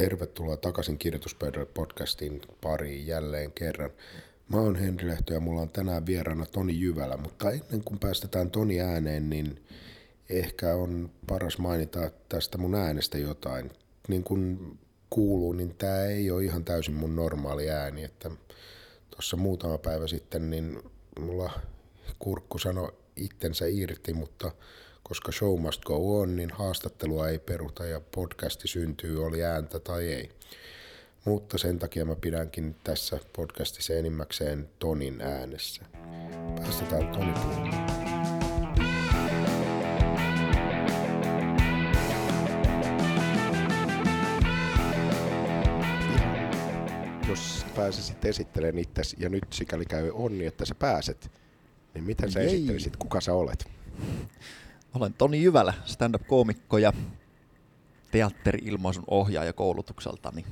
Tervetuloa takaisin Kirjoituspöydälle podcastin pariin jälleen kerran. Mä oon Henri Lehto ja mulla on tänään vieraana Toni Jyvälä, mutta ennen kuin päästetään Toni ääneen, niin ehkä on paras mainita tästä mun äänestä jotain. Niin kuin kuuluu, niin tää ei ole ihan täysin mun normaali ääni, että tuossa muutama päivä sitten niin mulla kurkku sanoi itsensä irti, mutta koska show must go on, niin haastattelua ei peruta ja podcasti syntyy, oli ääntä tai ei. Mutta sen takia mä pidänkin tässä podcastissa enimmäkseen Tonin äänessä. Päästetään Toni puhumaan. Jos pääsisit esittelemään itse ja nyt sikäli käy onni, että sä pääset, niin miten sä Jei. esittelisit, kuka sä olet? Olen Toni Jyvälä, stand-up-koomikko ja teatteri-ilmaisun ohjaaja koulutukseltani.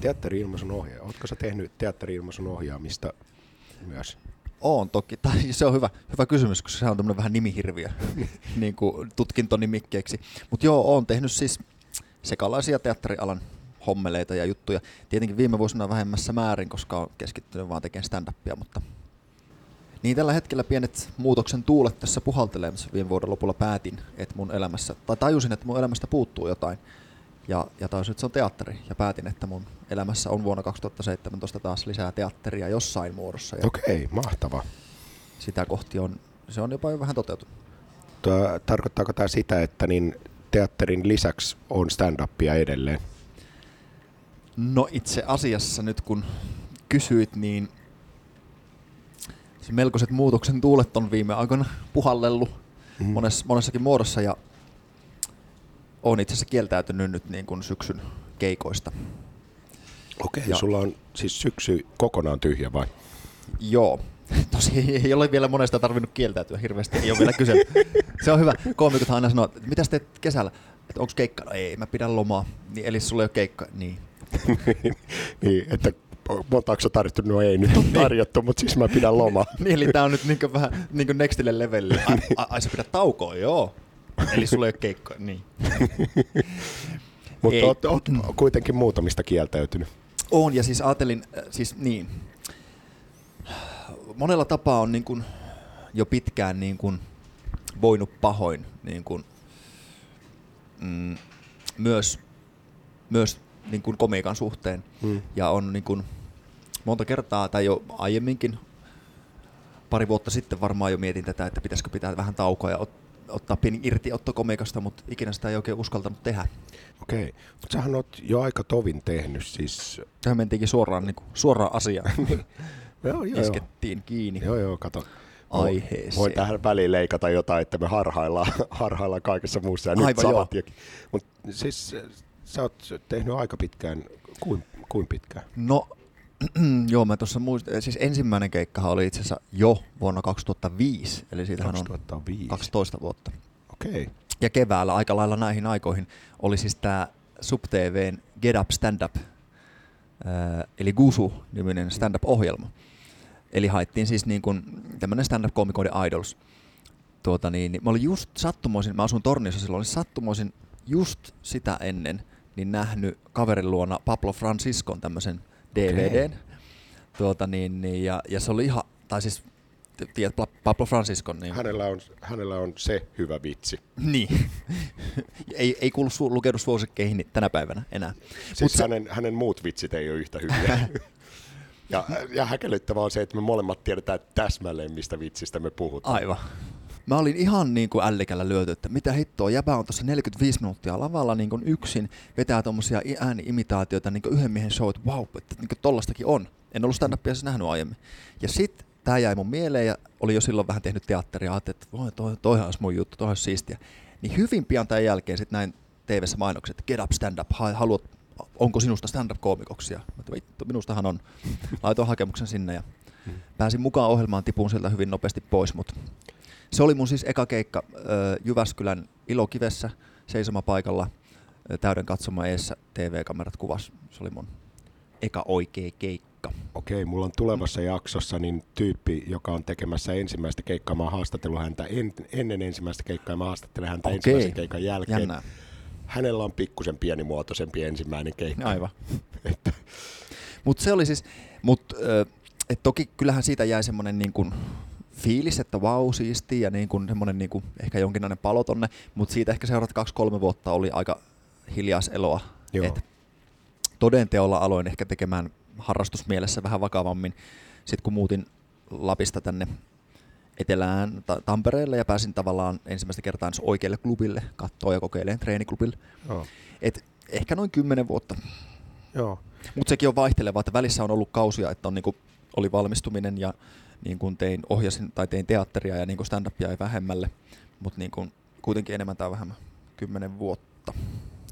Teatteri-ilmaisun ohjaaja. Oletko sä tehnyt teatteri-ilmaisun ohjaamista myös? Oon toki, tai se on hyvä, hyvä kysymys, koska se on tämmöinen vähän nimihirviö niin kuin tutkintonimikkeeksi. Mutta joo, oon tehnyt siis sekalaisia teatterialan hommeleita ja juttuja. Tietenkin viime vuosina vähemmässä määrin, koska on keskittynyt vaan tekemään stand-upia, mutta niin tällä hetkellä pienet muutoksen tuulet tässä puhaltelee, missä viime vuoden lopulla päätin, että mun elämässä, tai tajusin, että mun elämästä puuttuu jotain. Ja, ja tajusin, että se on teatteri. Ja päätin, että mun elämässä on vuonna 2017 taas lisää teatteria jossain muodossa. Ja Okei, mahtava. sitä kohti on, se on jopa jo vähän toteutunut. Tuo, tarkoittaako tämä sitä, että niin teatterin lisäksi on stand-upia edelleen? No itse asiassa nyt kun kysyit, niin melkoiset muutoksen tuulet on viime aikoina puhallellut Mm. monessa, monessakin muodossa ja on itse asiassa kieltäytynyt nyt niin kuin syksyn keikoista. Okei, Ja- sulla on siis syksy kokonaan tyhjä vai? Joo. Tosi ei, ole vielä monesta tarvinnut kieltäytyä hirveästi, ei ole vielä kyse. Se on hyvä. Koomikot aina sanoo, että mitä teet kesällä? Että onko keikka? No ei, mä pidän lomaa. Niin, eli sulla ei ole keikka. Niin. niin, että montaako tarjottu? No ei nyt on tarjottu, mutta siis mä pidän lomaa. Niin, eli tää on nyt niinku vähän niinku nextille levelille. Ai, ai, ai sä pidät taukoa, joo. Eli sulla ei ole keikkoja, niin. Mutta oot, oot kuitenkin muutamista kieltäytynyt. On, ja siis ajattelin, äh, siis niin. Monella tapaa on niin kuin jo pitkään niin kuin voinut pahoin niin kuin, mm, myös, myös niin kuin komiikan suhteen. Hmm. Ja on niin kuin monta kertaa, tai jo aiemminkin, pari vuotta sitten varmaan jo mietin tätä, että pitäisikö pitää vähän taukoa ja ot, ottaa pieni irtiotto komiikasta, mutta ikinä sitä ei oikein uskaltanut tehdä. Okei, mutta sähän oot jo aika tovin tehnyt siis. Tähän mentiinkin suoraan, niin kuin, suoraan asiaan. Joo, joo, Iskettiin kiinni joo, joo, kato. aiheeseen. Voin tähän väliin leikata jotain, että me harhaillaan, harhaillaan kaikessa muussa ja nyt Aivan samat. Mutta siis sä oot tehnyt aika pitkään, kuin, kuin pitkään? No, joo, mä tuossa muistin, siis ensimmäinen keikkahan oli itse asiassa jo vuonna 2005, eli siitähän on 2005. 12 vuotta. Okei. Ja keväällä aika lailla näihin aikoihin oli siis tämä SubTVn Get Up Stand Up, eli Gusu-niminen stand-up-ohjelma. Eli haettiin siis niin kuin tämmöinen stand-up-koomikoiden idols. Tuota niin, niin mä olin just sattumoisin, mä asun Torniossa silloin, olin sattumoisin just sitä ennen niin nähnyt kaverin luona Pablo Franciscon tämmöisen DVDn. Tuota niin, niin, ja, ja se oli ihan, tai siis tiedät Pablo Franciscon, niin Hänellä on, hänellä on se hyvä vitsi. niin. ei, ei kuulu su- lukeudu suosikkeihin tänä päivänä enää. Siis Mut se- hänen, hänen muut vitsit ei ole yhtä hyviä. ja, ja häkellyttävää on se, että me molemmat tiedetään täsmälleen, mistä vitsistä me puhutaan. Aivan. Mä olin ihan niin kuin ällikällä lyöty, että mitä hittoa, jäbä on tuossa 45 minuuttia lavalla niin kuin yksin, vetää tommosia i- ääni-imitaatioita niin kuin yhden miehen show, että wow, että niin kuin tollastakin on. En ollut stand-upia siis nähnyt aiemmin. Ja sit tää jäi mun mieleen ja oli jo silloin vähän tehnyt teatteria, ajattelin, että voi, toi, toihan olisi mun juttu, toihan olisi siistiä. Niin hyvin pian tämän jälkeen sit näin TV-ssä mainokset, että get up stand up, ha- haluat, onko sinusta stand-up-koomikoksi? Ja mä ajattelin, vittu, minustahan on. Laitoin hakemuksen sinne ja pääsin mukaan ohjelmaan, tipuun sieltä hyvin nopeasti pois, mutta se oli mun siis eka keikka ö, Jyväskylän Ilokivessä seisomapaikalla täyden katsoma eessä TV-kamerat kuvas. Se oli mun eka oikea keikka. Okei, mulla on tulevassa jaksossa niin tyyppi, joka on tekemässä ensimmäistä keikkaa. Mä oon häntä en, ennen ensimmäistä keikkaa ja mä haastattelen häntä Okei. ensimmäisen keikan jälkeen. Jännää. hänellä on pikkusen pienimuotoisempi ensimmäinen keikka. Aivan. Mutta se oli siis, mut, et toki kyllähän siitä jäi semmoinen niin kuin fiilis, että vau, siisti ja niin kuin semmoinen niin kuin ehkä jonkinlainen palo tonne, mutta siitä ehkä seuraavat kaksi-kolme vuotta oli aika hiljaiseloa. Joo. Et todenteolla aloin ehkä tekemään harrastusmielessä vähän vakavammin. Sitten kun muutin Lapista tänne etelään ta- Tampereelle ja pääsin tavallaan ensimmäistä kertaa oikealle klubille katsoa ja kokeilemaan treeniklubille. Joo. Et ehkä noin kymmenen vuotta. Joo. Mutta sekin on vaihteleva, että välissä on ollut kausia, että on niinku, oli valmistuminen ja niin kuin tein, ohjasin tai tein teatteria ja niin kuin stand-upia ei vähemmälle, mutta niin kuin, kuitenkin enemmän tai vähemmän kymmenen vuotta.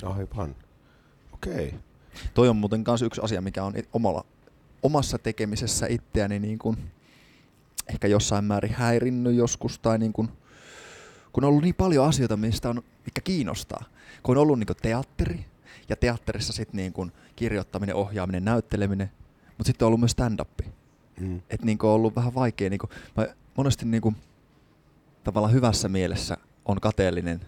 Aivan. Okei. Okay. Toi on muuten myös yksi asia, mikä on omalla, omassa tekemisessä itseäni niin kuin ehkä jossain määrin häirinnyt joskus tai niin kuin, kun on ollut niin paljon asioita, mistä on, mikä kiinnostaa. Kun on ollut niin kuin teatteri ja teatterissa sitten niin kuin kirjoittaminen, ohjaaminen, näytteleminen, mutta sitten on ollut myös stand-up. Mm. Että niin on ollut vähän vaikea. Niin kuin, mä monesti niin kuin, tavallaan hyvässä mielessä on kateellinen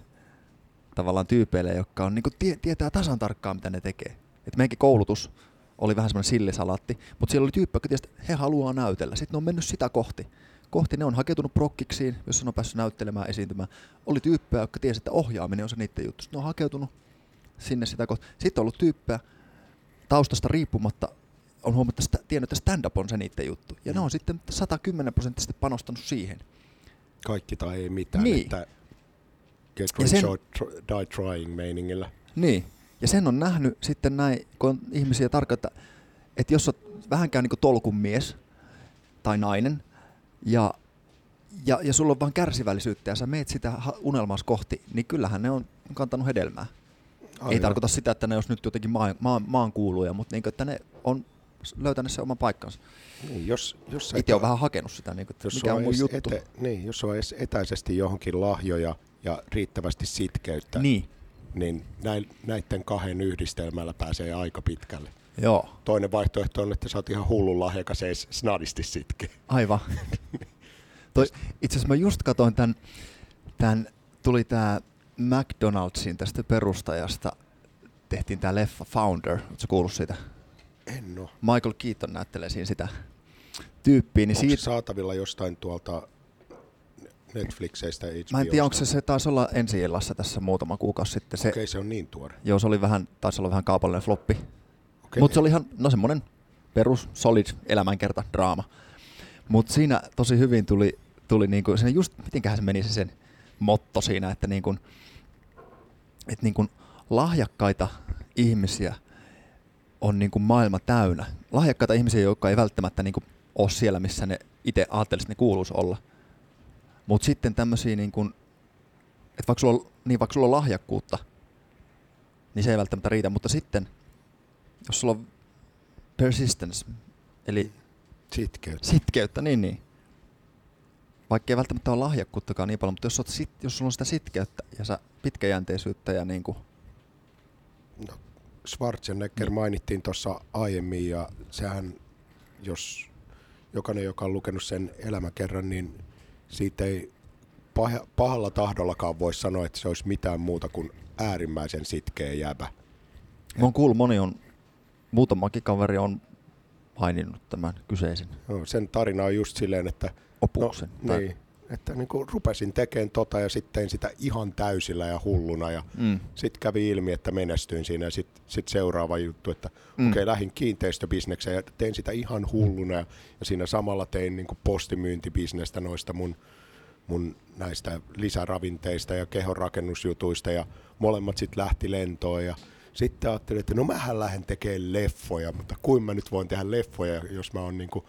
tavallaan tyypeille, jotka on, niin kuin, tie, tietää tasan tarkkaan, mitä ne tekee. Et meidänkin koulutus oli vähän semmoinen sillisalaatti, mutta siellä oli tyyppi, joka tiesi, että he haluaa näytellä. Sitten ne on mennyt sitä kohti. Kohti ne on hakeutunut prokkiksiin, jos ne on päässyt näyttelemään, esiintymään. Oli tyyppejä, jotka tiesi, että ohjaaminen on se niiden juttu. Sitten ne on hakeutunut sinne sitä kohti. Sitten on ollut tyyppejä taustasta riippumatta, on huomattu, että tiennyt, että stand-up on se niiden juttu. Ja mm. ne on sitten 110 prosenttisesti panostanut siihen. Kaikki tai ei mitään, niin. että get rich sen, or die trying meiningillä. Niin, ja sen on nähnyt sitten näin, kun on ihmisiä tarkoittaa, että, jos olet vähänkään niin tolkun mies tai nainen, ja, ja, ja sulla on vain kärsivällisyyttä ja sä meet sitä unelmaas kohti, niin kyllähän ne on kantanut hedelmää. Aivan. Ei tarkoita sitä, että ne olisi nyt jotenkin maan, maan, maan kuuluja, mutta niin, että ne on löytänyt sen oman paikkansa. Niin, jos, jos Itse on vähän hakenut sitä, niin kuin, että jos mikä on mun juttu. Ete, niin, jos on edes etäisesti johonkin lahjoja ja riittävästi sitkeyttä, niin, niin näiden kahden yhdistelmällä pääsee aika pitkälle. Joo. Toinen vaihtoehto on, että sä oot ihan hullun lahjakas ees snadisti sitke. Aivan. Toi, itse asiassa mä just katsoin tämän, tämän tuli tämä McDonaldsin tästä perustajasta, tehtiin tämä leffa Founder, ootko kuullut siitä? En oo. Michael Keaton näyttelee siinä sitä tyyppiä. Niin Onko siitä... saatavilla jostain tuolta Netflixeistä HBOsta? Mä en tiedä, onko se, se taisi olla ensi illassa tässä muutama kuukausi sitten. Se, Okei, okay, se on niin tuore. Joo, se oli vähän, taisi olla vähän kaupallinen floppi. Okay. Mutta se oli ihan, no semmonen perus, solid elämänkerta, draama. Mutta siinä tosi hyvin tuli, tuli niinku, siinä just, mitenköhän se meni se sen motto siinä, että niinku, et niinku lahjakkaita ihmisiä – on niin kuin maailma täynnä. Lahjakkaita ihmisiä, jotka ei välttämättä niin kuin ole siellä, missä ne itse ajattelisi, että ne kuuluisi olla. Mutta sitten tämmöisiä, niin kuin, että vaikka sulla, on, niin vaikka sulla on lahjakkuutta, niin se ei välttämättä riitä. Mutta sitten, jos sulla on persistence, eli sitkeyttä, sitkeyttä niin, niin. Vaikka ei välttämättä ole lahjakkuuttakaan niin paljon, mutta jos, sit, jos sulla on sitä sitkeyttä ja sä pitkäjänteisyyttä ja niin kuin, no, Schwarzenegger mainittiin tuossa aiemmin ja sehän, jos jokainen, joka on lukenut sen elämäkerran, niin siitä ei pahalla tahdollakaan voi sanoa, että se olisi mitään muuta kuin äärimmäisen sitkeä jäbä. Mä oon kuullut, moni on, muutamakin kaveri on maininnut tämän kyseisen. No, sen tarina on just silleen, että... Opuksen. No, tai... niin, että niin kuin rupesin tekemään tota ja sitten sitä ihan täysillä ja hulluna ja mm. sitten kävi ilmi, että menestyin siinä ja sitten sit seuraava juttu, että mm. okei, okay, lähdin kiinteistöbisnekseen ja tein sitä ihan hulluna ja, ja siinä samalla tein niin kuin postimyyntibisnestä noista mun, mun näistä lisäravinteista ja kehonrakennusjutuista ja molemmat sitten lähti lentoon ja sitten ajattelin, että no mähän lähden tekemään leffoja, mutta kuin mä nyt voin tehdä leffoja, jos mä oon niin kuin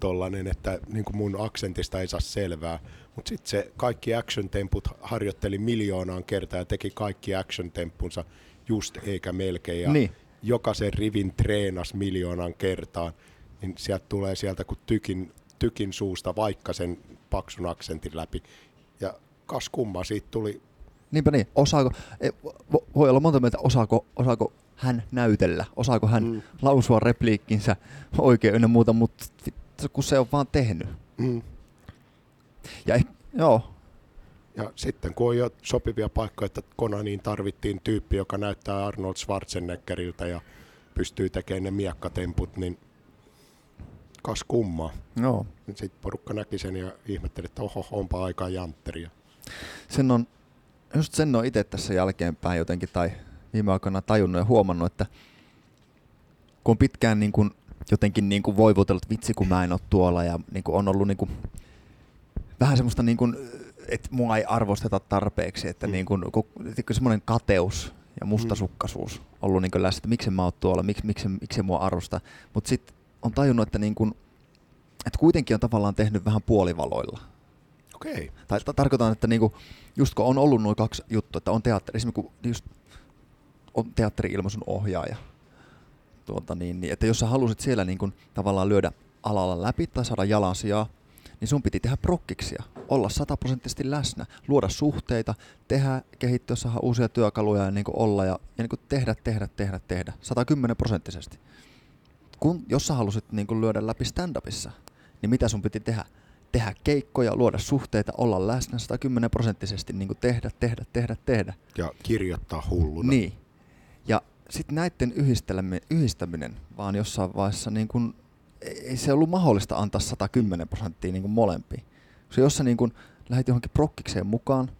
tollanen, että niin kuin mun aksentista ei saa selvää. Mutta sitten se kaikki action-temput harjoitteli miljoonaan kertaa ja teki kaikki action-temppunsa just eikä melkein. Ja niin. jokaisen rivin treenas miljoonan kertaan. Niin sieltä tulee sieltä kuin tykin, tykin suusta vaikka sen paksun aksentin läpi. Ja kas kumma, siitä tuli... Niinpä niin. Osaako, e, voi olla monta mieltä, osaako, osaako hän näytellä, osaako hän mm. lausua repliikkinsä oikein ynnä muuta, mutta kun se on vaan tehnyt. Mm. Ja eh, joo. Ja sitten kun on jo sopivia paikkoja, että Konaniin tarvittiin tyyppi, joka näyttää Arnold Schwarzeneggeriltä ja pystyy tekemään ne miekkatemput, niin kas kummaa. Joo. Sitten porukka näki sen ja ihmetteli, että oho, onpa aika jantteria. Sen on, just sen on itse tässä jälkeenpäin jotenkin tai viime aikoina tajunnut ja huomannut, että kun on pitkään niin kuin, jotenkin niin kuin voivotellut, vitsi kun mä en ole tuolla ja niin kuin on ollut niin kuin, vähän semmoista niin kuin, että mua ei arvosteta tarpeeksi, että mm. niin kuin, semmoinen kateus ja mustasukkaisuus ollut niin läsnä, että miksi mä oon tuolla, miksi, miksi, miksi mua arvosta. Mutta sitten on tajunnut, että, niin kuin, että kuitenkin on tavallaan tehnyt vähän puolivaloilla. Okei. Okay. Tai tarkoitan, että niin kuin, just kun on ollut noin kaksi juttua, että on teatteri, esimerkiksi just on teatteri-ilmaisun ohjaaja, tuota, niin, niin, että jos sä halusit siellä niin kuin, tavallaan lyödä alalla läpi tai saada jalansijaa, niin sun piti tehdä prokkiksia, olla sataprosenttisesti läsnä, luoda suhteita, tehdä, kehittyä, saada uusia työkaluja ja niin kuin olla ja, ja niin kuin tehdä, tehdä, tehdä, tehdä, 110 prosenttisesti. Kun, jos sä halusit niin kuin lyödä läpi stand-upissa, niin mitä sun piti tehdä? Tehdä keikkoja, luoda suhteita, olla läsnä 110 prosenttisesti, niin kuin tehdä, tehdä, tehdä, tehdä. Ja kirjoittaa hulluna. Niin. Ja sitten näiden yhdistäminen vaan jossain vaiheessa niin kuin ei se ollut mahdollista antaa 110 prosenttia niin molempiin. Se jos sä niin kuin lähdit johonkin prokkikseen mukaan,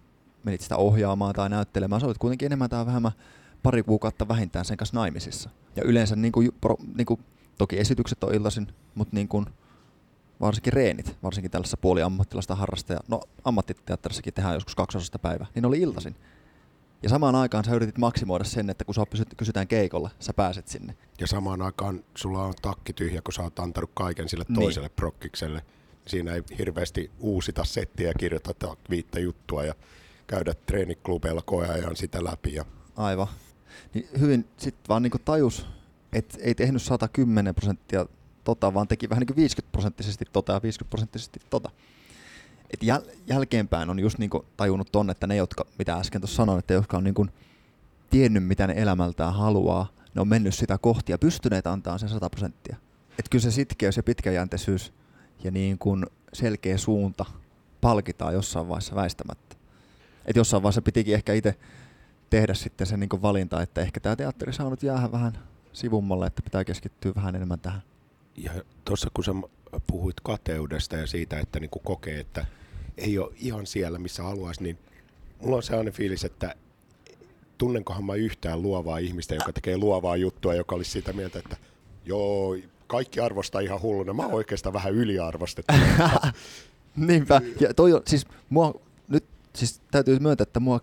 menit sitä ohjaamaan tai näyttelemään, sä olit kuitenkin enemmän tai vähemmän pari kuukautta vähintään sen kanssa naimisissa. Ja yleensä niin kuin, pro, niin kuin, toki esitykset on iltaisin, mutta niin kuin, varsinkin reenit, varsinkin tällaisessa puoliammattilaista harrastaja, no ammattiteatterissakin tehdään joskus kaksosasta päivä, niin ne oli iltaisin. Ja samaan aikaan sä yritit maksimoida sen, että kun sä kysytään keikolla, sä pääset sinne. Ja samaan aikaan sulla on takki tyhjä, kun sä oot antanut kaiken sille niin. toiselle niin. prokkikselle. Siinä ei hirveästi uusita settiä ja kirjoittaa viittä juttua ja käydä treeniklubeilla koeajan sitä läpi. Ja... Aivan. Niin hyvin sitten vaan niinku tajus, että ei tehnyt 110 prosenttia tota, vaan teki vähän niin kuin 50 prosenttisesti tota ja 50 prosenttisesti tota et jäl- jälkeenpäin on just niinku tajunnut ton, että ne, jotka, mitä äsken tuossa sanoin, että jotka on niinku tiennyt, mitä ne elämältään haluaa, ne on mennyt sitä kohti ja pystyneet antaa sen 100 prosenttia. Että kyllä se sitkeys ja pitkäjänteisyys ja niin kuin selkeä suunta palkitaan jossain vaiheessa väistämättä. Et jossain vaiheessa pitikin ehkä itse tehdä sitten se niin valinta, että ehkä tämä teatteri saa nyt jäädä vähän sivummalle, että pitää keskittyä vähän enemmän tähän. Ja tuossa kun sä puhuit kateudesta ja siitä, että niin kokee, että ei ole ihan siellä, missä haluaisi, niin mulla on sellainen fiilis, että tunnenkohan mä yhtään luovaa ihmistä, joka tekee luovaa juttua, joka olisi sitä mieltä, että joo, kaikki arvostaa ihan hulluna. Mä oon oikeastaan vähän yliarvostettu. Niinpä. Ja toi on, siis mua, nyt siis täytyy myöntää, että mua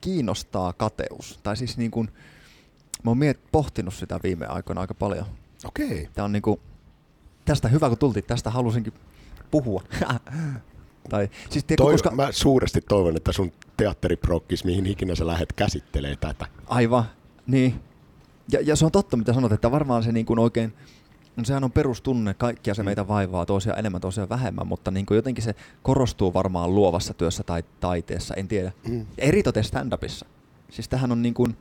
kiinnostaa kateus. Tai siis niin kuin, mä oon miet, pohtinut sitä viime aikoina aika paljon. Okei. Okay. Tää on niin kuin, tästä hyvä kun tultiin, tästä halusinkin puhua. tai, siis tiedä, Toi, koska... Mä suuresti toivon, että sun teatteriprokkis, mihin ikinä sä lähdet käsittelee tätä. Aivan, niin. Ja, ja se on totta, mitä sanot, että varmaan se niin kuin oikein, no sehän on perustunne, kaikkia se mm. meitä vaivaa, toisia enemmän, toisia vähemmän, mutta niin kuin jotenkin se korostuu varmaan luovassa työssä tai taiteessa, en tiedä. Mm. Eritoten stand-upissa. Siis tähän on niin kuin,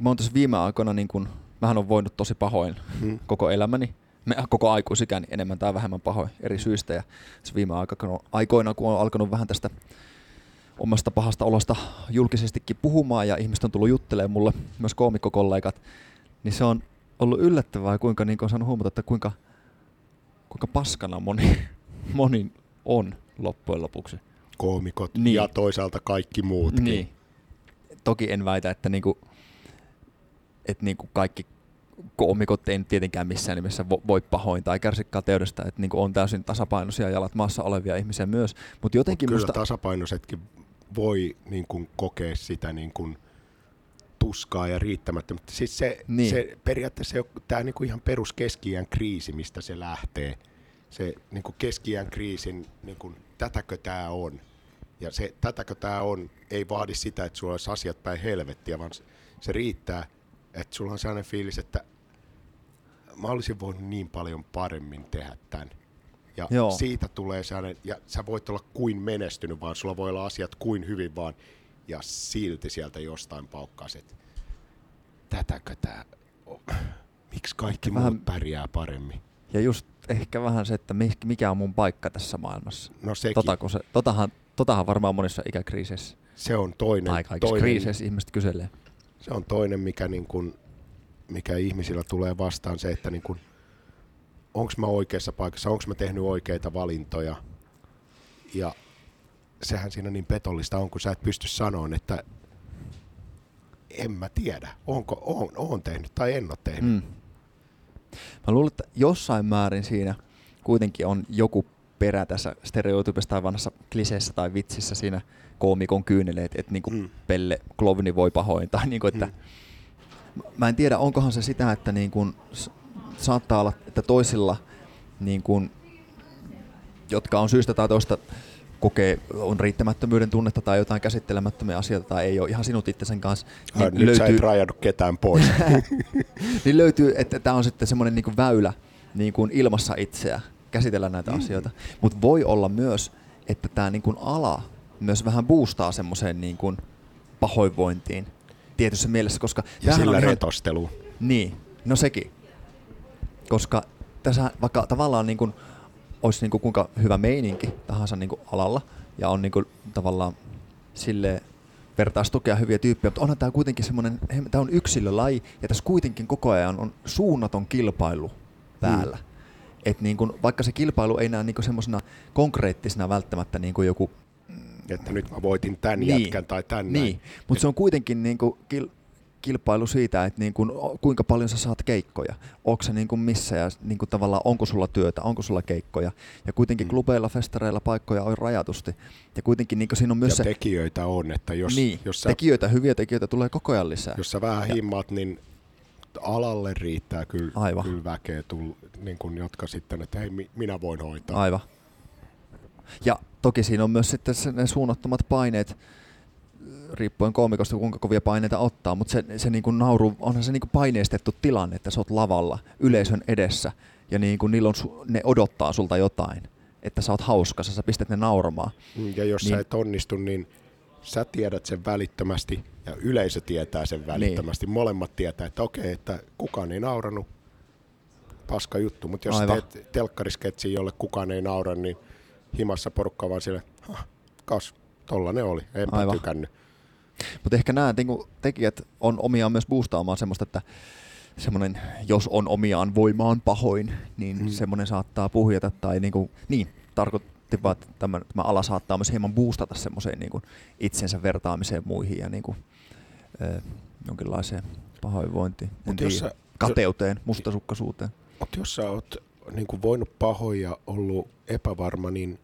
mä oon tässä viime aikoina niin kuin, mähän on voinut tosi pahoin mm. koko elämäni me koko aikuisikäni enemmän tai vähemmän pahoin eri syistä. Ja viime aikoina, kun on alkanut vähän tästä omasta pahasta olosta julkisestikin puhumaan ja ihmiset on tullut juttelemaan mulle, myös koomikkokollegat, niin se on ollut yllättävää, kuinka niin on saanut huomata, että kuinka, kuinka paskana moni, moni on loppujen lopuksi. Koomikot niin. ja toisaalta kaikki muutkin. Niin. Toki en väitä, että, niinku, että niinku kaikki koomikot ei tietenkään missään nimessä voi pahoin tai kärsi kateudesta, että niin on täysin tasapainoisia jalat maassa olevia ihmisiä myös. Mutta jotenkin Kyllä musta... tasapainoisetkin voi niin kuin, kokea sitä niin kuin, tuskaa ja riittämättömyyttä. Siis se, niin. se periaatteessa tämä niin kuin ihan perus keskiään kriisi, mistä se lähtee. Se niin kuin keskiään kriisin, niin kuin, tätäkö tämä on? Ja se tätäkö tämä on, ei vaadi sitä, että sulla olisi asiat päin helvettiä, vaan se riittää, että sulla on sellainen fiilis, että mä olisin voinut niin paljon paremmin tehdä tämän. Ja Joo. siitä tulee sellainen, ja sä voit olla kuin menestynyt, vaan sulla voi olla asiat kuin hyvin vaan, ja silti sieltä jostain paukkaset. Tätäkö tää Miksi kaikki vähän, muut pärjää paremmin? Ja just ehkä vähän se, että mikä on mun paikka tässä maailmassa. No sekin. Tota, se, totahan, Totahan varmaan monissa ikäkriiseissä Se on toinen, tai kaikissa toinen, kriiseissä ihmiset kyselee. Se on toinen mikä, niin kuin, mikä ihmisillä tulee vastaan, se, että niin onko mä oikeassa paikassa, onko mä tehnyt oikeita valintoja. Ja sehän siinä niin petollista on, kun sä et pysty sanoa, että en mä tiedä, onko, on, on tehnyt tai en ole tehnyt. Mm. Mä luulen, että jossain määrin siinä kuitenkin on joku perä tässä stereotypissa tai vanhassa kliseessä tai vitsissä siinä koomikon kyyneleet, että niinku Mm. Pelle Klovni voi pahoin. Tai niinku, että Mm. Mä en tiedä, onkohan se sitä, että niinku, s- saattaa olla, että toisilla, niinku, jotka on syystä tai toista kokee, on riittämättömyyden tunnetta tai jotain käsittelemättömiä asioita tai ei ole ihan sinut itsensä kanssa, Niin niin Nyt sä et löytyy, rajannut ketään pois. niin löytyy, että tämä on sitten semmoinen niinku väylä niin kuin ilmassa itseä käsitellä näitä mm. asioita. Mutta voi olla myös, että tämä niin ala myös vähän boostaa semmoiseen niin kuin pahoinvointiin tietyssä mielessä, koska ja sillä on ihan, retostelu. Niin, no sekin. Koska tässä vaikka tavallaan niin kuin, olisi niin kuin kuinka hyvä meininki tahansa niin kuin alalla ja on niin kuin, tavallaan sille vertaistukea hyviä tyyppejä, mutta onhan tämä kuitenkin semmoinen, tämä on yksilölaji ja tässä kuitenkin koko ajan on suunnaton kilpailu päällä. Mm. Et niin kuin, vaikka se kilpailu ei näe niin semmoisena konkreettisena välttämättä niin kuin joku Että nyt mä voitin tämän Niin. jätkän tai tämän niin, mutta se on kuitenkin niinku kil, kilpailu siitä, että niinku, o- kuinka paljon sä saat keikkoja. Onko se niinku missä ja niinku tavallaan onko sulla työtä, onko sulla keikkoja. Ja kuitenkin Mm. klubeilla, festareilla paikkoja on rajatusti. Ja kuitenkin niinku siinä on myös ja se, tekijöitä on, että jos, niin, jos, sä, tekijöitä, hyviä tekijöitä tulee koko ajan lisää. jos sä vähän himmaat, niin alalle riittää kyllä, Aivan. kyllä väkeä, tull, niin kun, jotka sitten, että hei, mi- minä voin hoitaa. Aivan. Ja toki siinä on myös sitten ne suunnattomat paineet, riippuen koomikosta, kuinka kovia paineita ottaa, mutta se, se niin kuin nauru, onhan se niin kuin paineistettu tilanne, että sä oot lavalla yleisön edessä ja niin kuin niillä on, ne odottaa sulta jotain, että sä oot hauskassa, sä pistät ne nauramaan. Mm, Ja jos Niin. sä et onnistu, niin sä tiedät sen välittömästi ja yleisö tietää sen välittömästi. Niin. Molemmat tietää, että okei, että kukaan ei nauranut, paska juttu. Mutta jos Aivan. teet telkkarisketsin, jolle kukaan ei naura, niin himassa porukka vaan sille, "Hah, kas, tolla ne oli, enpä Aivan. tykännyt. Mutta ehkä nämä niinku, tekijät on omiaan myös boostaamaan semmoista, että semmoinen, jos on omiaan voimaan pahoin, niin Mm. mm. semmoinen saattaa puhjata tai niinku, niin, tarkoitti vaan, että tämä, tämä ala saattaa myös hieman boostata semmoiseen niinku, itsensä vertaamiseen muihin ja niinku, ö, jonkinlaiseen pahoinvointiin, en Mut jos tiedä, sä- kateuteen, mustasukkaisuuteen. Mutta jos sä oot niin kuin voinut pahoin ja ollut epävarma, niin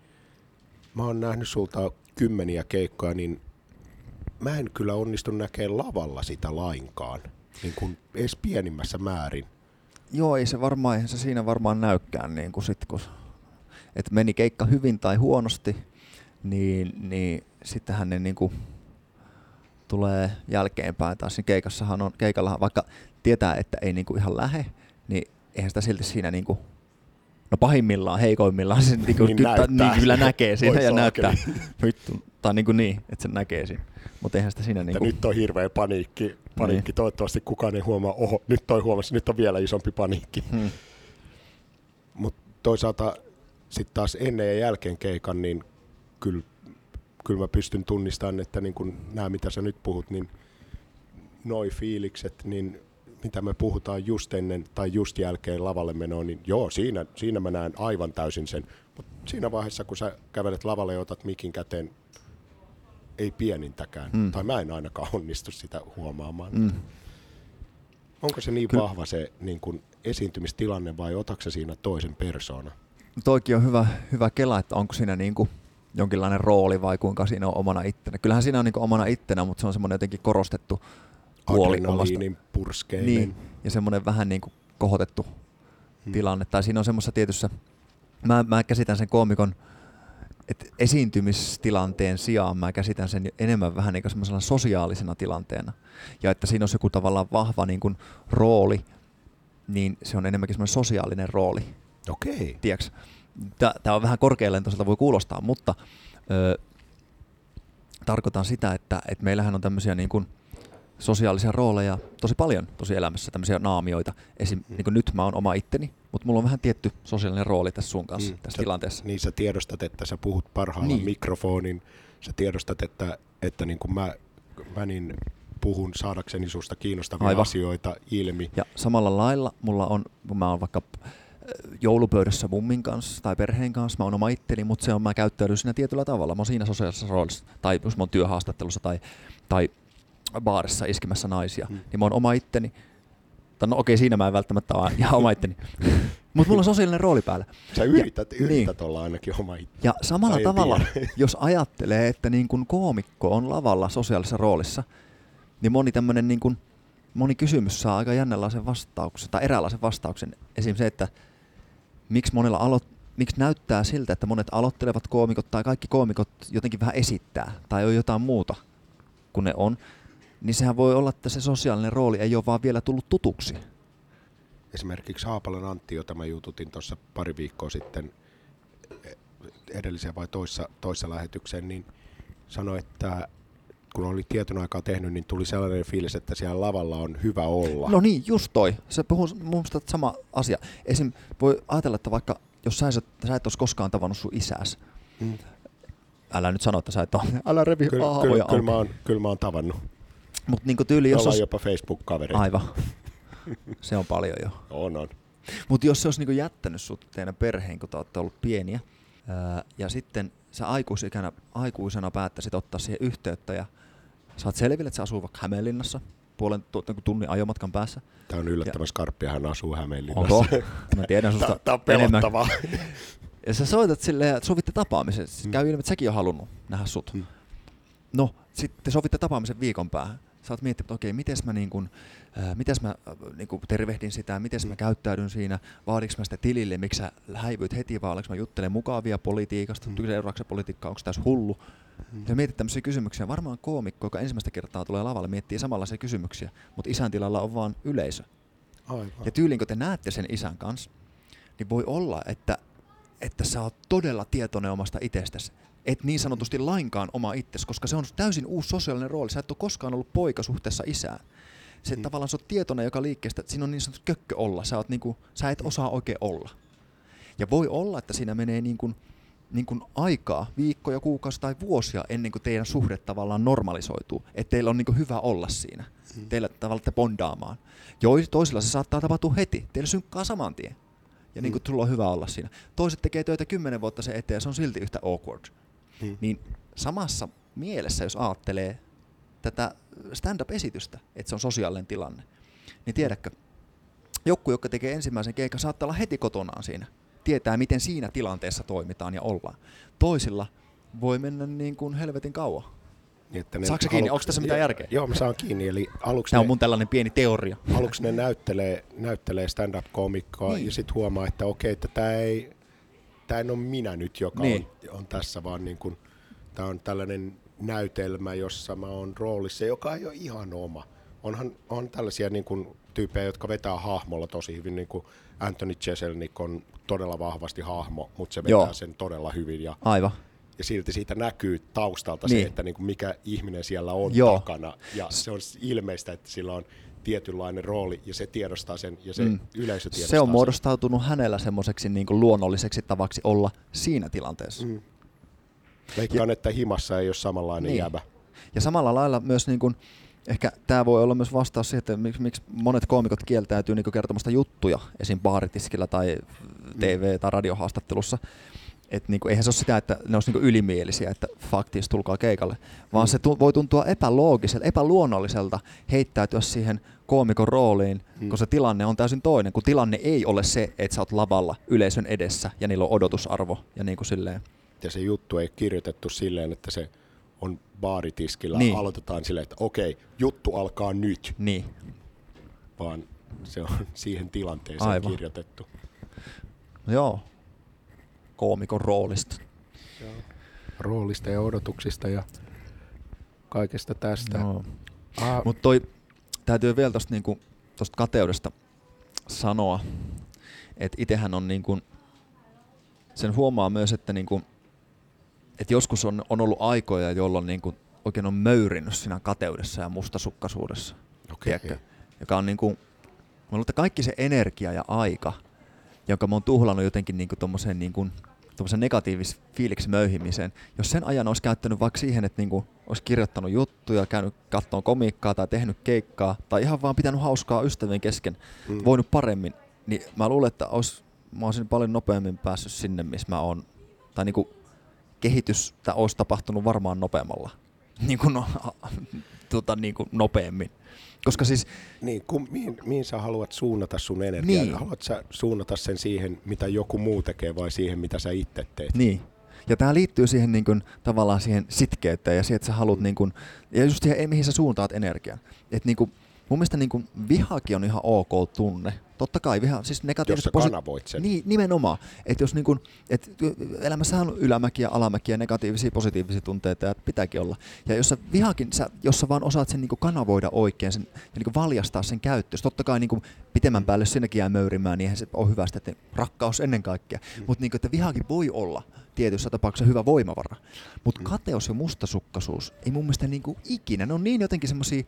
mä oon nähnyt sulta kymmeniä keikkoja, niin mä en kyllä onnistu näkemään lavalla sitä lainkaan. Niin kuin edes pienimmässä määrin. Joo, ei se varmaan, eihän se siinä varmaan näykään, niin kuin sit, kun et meni keikka hyvin tai huonosti, niin, niin sittenhän ne niin kuin tulee jälkeenpäin taas. Niin keikassahan on, keikallahan, vaikka tietää, että ei niin kuin ihan lähe, niin eihän sitä silti siinä niin kuin, no pahimmillaan, heikoimmillaan se niin, kuin, Niin kyllä, näyttää. niin kyllä näkee siinä Oi ja näyttää. Vittu. Tai niin, kuin niin, että se näkee siinä. Mutta eihän sitä siinä niin Että kuin, nyt on hirveä paniikki. paniikki. Niin. Toivottavasti kukaan ei huomaa, oho, nyt toi huomasi, nyt on vielä isompi paniikki. hmm, Mutta toisaalta sitten taas ennen ja jälkeen keikan, niin kyllä, kyllä mä pystyn tunnistamaan, että niin kun nämä mitä sä nyt puhut, niin noi fiilikset, niin mitä me puhutaan just ennen tai just jälkeen lavalle menoa, niin joo, siinä, siinä mä näen aivan täysin sen. Mutta siinä vaiheessa, kun sä kävelet lavalle ja otat mikin käteen, ei pienintäkään. Mm. Tai mä en ainakaan onnistu sitä huomaamaan. mm. Onko se niin Kyllä. vahva se niin kun esiintymistilanne vai otatko sä siinä toisen persoona? toikin on hyvä, hyvä kela, että onko siinä niinku jonkinlainen rooli vai kuinka siinä on omana ittenä. Kyllähän siinä on niinku omana ittenä, mutta se on semmoinen jotenkin korostettu puoli omasta. purskeinen. Niin, ja semmoinen vähän niinku kohotettu Hmm. tilanne. Tai siinä on semmoisessa tietyssä, mä, mä käsitän sen koomikon, että esiintymistilanteen sijaan mä käsitän sen enemmän vähän niin kuin semmoisena sosiaalisena tilanteena. Ja että siinä on joku tavallaan vahva niin kuin rooli, niin se on enemmänkin semmoinen sosiaalinen rooli Okei. tiedätkö, tämä on vähän korkealentoiselta voi kuulostaa, mutta ö, tarkoitan sitä, että, että meillähän on tämmöisiä niin kuin sosiaalisia rooleja tosi paljon tosi elämässä, tämmöisiä naamioita. Esim. Mm. Niin kuin nyt mä oon oma itteni, mutta mulla on vähän tietty sosiaalinen rooli tässä sun kanssa, Mm, tässä sä- tilanteessa. Niin sä tiedostat, että sä puhut parhaalla Niin. mikrofonin sä tiedostat, että, että niin kuin mä, mä niin puhun saadakseni susta kiinnostavia Aivan. asioita ilmi. Ja samalla lailla mulla on, kun mä oon vaikka äh, joulupöydässä mummin kanssa tai perheen kanssa, mä oon oma itteni, mutta se on, mä käyttäydyn siinä tietyllä tavalla. Mä oon siinä sosiaalisessa roolissa, tai jos mä oon työhaastattelussa tai, tai baarissa iskemässä naisia, Mm. niin mä oon oma itteni. Tai no okei, siinä mä en välttämättä ole ihan oma itteni. mutta mulla on sosiaalinen rooli päällä. Sä yrität, niin. yrität olla ainakin oma itse. Ja samalla Tai tavalla, jos ajattelee, että niin kun koomikko on lavalla sosiaalisessa roolissa, niin moni tämmöinen niin kun, moni kysymys saa aika jännänlaisen vastauksen, tai eräänlaisen vastauksen. Esim. se, että miksi monella alo- miksi näyttää siltä, että monet aloittelevat koomikot tai kaikki koomikot jotenkin vähän esittää tai on jotain muuta kuin ne on, niin sehän voi olla, että se sosiaalinen rooli ei ole vaan vielä tullut tutuksi. Esimerkiksi Haapalan Antti, jota mä jututin tuossa pari viikkoa sitten edelliseen vai toissa, toissa lähetykseen, niin sanoi, että kun oli tietyn aikaa tehnyt, niin tuli sellainen fiilis, että siellä lavalla on hyvä olla. No niin, just toi. Se puhuu mun mielestä sama asia. Esim. voi ajatella, että vaikka jos sä, et- sä et olisi koskaan tavannut sun isääs, Mm. älä nyt sano, että sä et ole, älä revi Kyllä, kyllä, kyllä, mä oon, kyllä mä oon tavannut. Mutta niinku tyyli, jos olisi... jopa Facebook-kavereita. Aivan. Se on paljon jo. On, on. Mutta jos se olisi niinku jättänyt sut teidän perheen, kun te olette ollut pieniä, ää, ja sitten sä aikuisikänä, aikuisena päättäisit ottaa siihen yhteyttä ja saat selville, että se asuu vaikka Hämeenlinnassa, puolen niinku tunnin ajomatkan päässä. Tämä on yllättävän skarppia, hän asuu Hämeenlinnassa. Onko? Mä tiedän susta Tämä on enemmän. pelottavaa. Ja sä soitat silleen, että sovitte tapaamisen. Sitten Mm. käy ilmi, että säkin on halunnut nähdä sut. Mm. No, sitten sovitte tapaamisen viikon päähän. Sä oot miettinyt, että okei, miten mä, niin kun, äh, mites mä äh, niin kun tervehdin sitä, miten Mm. mä käyttäydyn siinä, vaadiks mä sitä tilille, miksi sä häivyit heti, vai olenko mä juttelen mukavia politiikasta, Mm. mm. seuraavaksi politiikka, onko tässä hullu. Mm. Ja mietit tämmöisiä kysymyksiä. Varmaan koomikko, joka ensimmäistä kertaa tulee lavalle, miettii samanlaisia kysymyksiä, mutta isän tilalla on vaan yleisö. Aivan. Ja tyyliin, kun te näette sen isän kanssa, niin voi olla, että, että sä oot todella tietoinen omasta itsestäsi. Et niin sanotusti lainkaan oma itsesi, koska se on täysin uusi sosiaalinen rooli. Sä et ole koskaan ollut poika suhteessa isään. Se Mm. mm. tavallaan sä oot tietoinen joka liikkeestä, että siinä on niin sanottu kökkö olla. Sä, oot niinku, sä et osaa oikein olla. Ja voi olla, että siinä menee niin kuin, niin kuin aikaa, viikkoja, kuukausia tai vuosia ennen kuin teidän suhde tavallaan normalisoituu. Että teillä on niin kuin hyvä olla siinä. Mm. Teillä tavallaan te bondaamaan. Joi, toisilla se saattaa tapahtua heti. Teillä synkkaa saman tien. Ja niin kuin Mm. sulla on hyvä olla siinä. Toiset tekee töitä kymmenen vuotta sen eteen ja se on silti yhtä awkward. Mm. Niin samassa mielessä, jos ajattelee tätä stand-up-esitystä, että se on sosiaalinen tilanne, niin tiedätkö, joku, joka tekee ensimmäisen keikan, saattaa olla heti kotonaan siinä. Tietää, miten siinä tilanteessa toimitaan ja ollaan. Toisilla voi mennä niin kuin helvetin kauan. Niin, että ne Saatko sä kiinni? Onko tässä mitään järkeä? Joo, mä saan kiinni. Eli aluksi Tämä ne, on mun tällainen pieni teoria. aluksi ne näyttelee, näyttelee stand-up-koomikkoa Niin. ja sitten huomaa, että okei, että tämä ei, tää en ole minä nyt, joka Niin. on, on tässä, vaan niin kun, tämä on tällainen näytelmä, jossa mä oon roolissa, joka ei ole ihan oma. Onhan on tällaisia niin kun, tyyppejä, jotka vetää hahmolla tosi hyvin, niin kuin Anthony Jeselnik on todella vahvasti hahmo, mutta se vetää Joo. sen todella hyvin ja Aivan. ja silti siitä näkyy taustalta Niin. se, että niin kuin mikä ihminen siellä on Joo. takana. Ja se on ilmeistä, että sillä on tietynlainen rooli ja se tiedostaa sen ja se Mm. mm. yleisö tiedostaa Se on sen. muodostautunut hänellä semmoiseksi niin kuin luonnolliseksi tavaksi olla siinä tilanteessa. Mm. Veikkaan, että himassa ei ole samanlainen Niin. jäbä. Ja samalla lailla myös niin kuin, ehkä tämä voi olla myös vastaus siihen, että miksi, miksi monet koomikot kieltäytyy niin kertomasta juttuja esim. baaritiskillä tai TV- tai radiohaastattelussa. Et niin kuin, eihän se ole sitä, että ne olisi niin ylimielisiä, että faktis tulkaa keikalle, vaan Mm. se tu- voi tuntua epäloogiselta, epäluonnolliselta heittäytyä siihen koomikon rooliin, Mm. kun se tilanne on täysin toinen, kun tilanne ei ole se, että sä oot lavalla yleisön edessä ja niillä on odotusarvo ja niin kuin silleen. Ja se juttu ei kirjoitettu silleen, että se on baaritiskillä. Niin. Aloitetaan silleen, että okei, juttu alkaa nyt, Niin. vaan se on siihen tilanteeseen Aivan. kirjoitettu. Joo, koomikon roolista. Roolista ja odotuksista ja kaikesta tästä. Joo. Ah, Mutta toi täytyy vielä tosta, niinku, tosta kateudesta sanoa, että itehän on niinku, sen huomaa myös, että niinku, et joskus on, on ollut aikoja, jolloin niinku oikein on möyrinyt siinä kateudessa ja mustasukkaisuudessa, okei. tiedätkö? joka on niinku, mä luulen, että kaikki se energia ja aika, jonka mä oon tuhlannut jotenkin niinku tommoseen niinku tuommoisen negatiivisen fiiliksen möyhimiseen. Jos sen ajan olisi käyttänyt vaikka siihen, että niinku olisi kirjoittanut juttuja, käynyt kattoon komiikkaa tai tehnyt keikkaa, tai ihan vaan pitänyt hauskaa ystävien kesken, mm. voinut paremmin, niin mä luulen, että olisi, mä olisin paljon nopeammin päässyt sinne, missä mä oon. Tai niinku kehitystä olisi tapahtunut varmaan nopeammalla. Niin kuin, no, tuota, niin kuin nopeammin. Koska siis... Niin, kun, mihin, mihin sä haluat suunnata sun energiaa? Niin. Haluat sä suunnata sen siihen, mitä joku muu tekee vai siihen, mitä sä itse teet? Niin. Ja tämä liittyy siihen niin kuin, tavallaan siihen sitkeyteen ja siihen, että sä haluat, niin kuin, ja just siihen, mihin sä suuntaat energiaa. Että niin kuin, mun mielestä niin kuin, vihakin on ihan ok tunne. Totta kai viha, siis negatiivisesti... Jos kanavoit sen. Niin, nimenomaan. Että jos niin kuin, et elämässä on ylämäkiä, alamäkiä, negatiivisia, positiivisia tunteita ja pitääkin olla. Ja jos sä vihakin, sä, jos sä vaan osaat sen niin kuin kanavoida oikein sen, ja niin kuin valjastaa sen käyttöön. Totta kai niin kuin pitemmän päälle sinnekin jää möyrimään, niin eihän se ole hyvästä, että rakkaus ennen kaikkea. Mm. Mutta niin kuin, että vihakin voi olla tietyssä tapauksessa hyvä voimavara. Mutta mm. kateus ja mustasukkaisuus ei mun mielestä niin kuin ikinä, ne on niin jotenkin semmoisia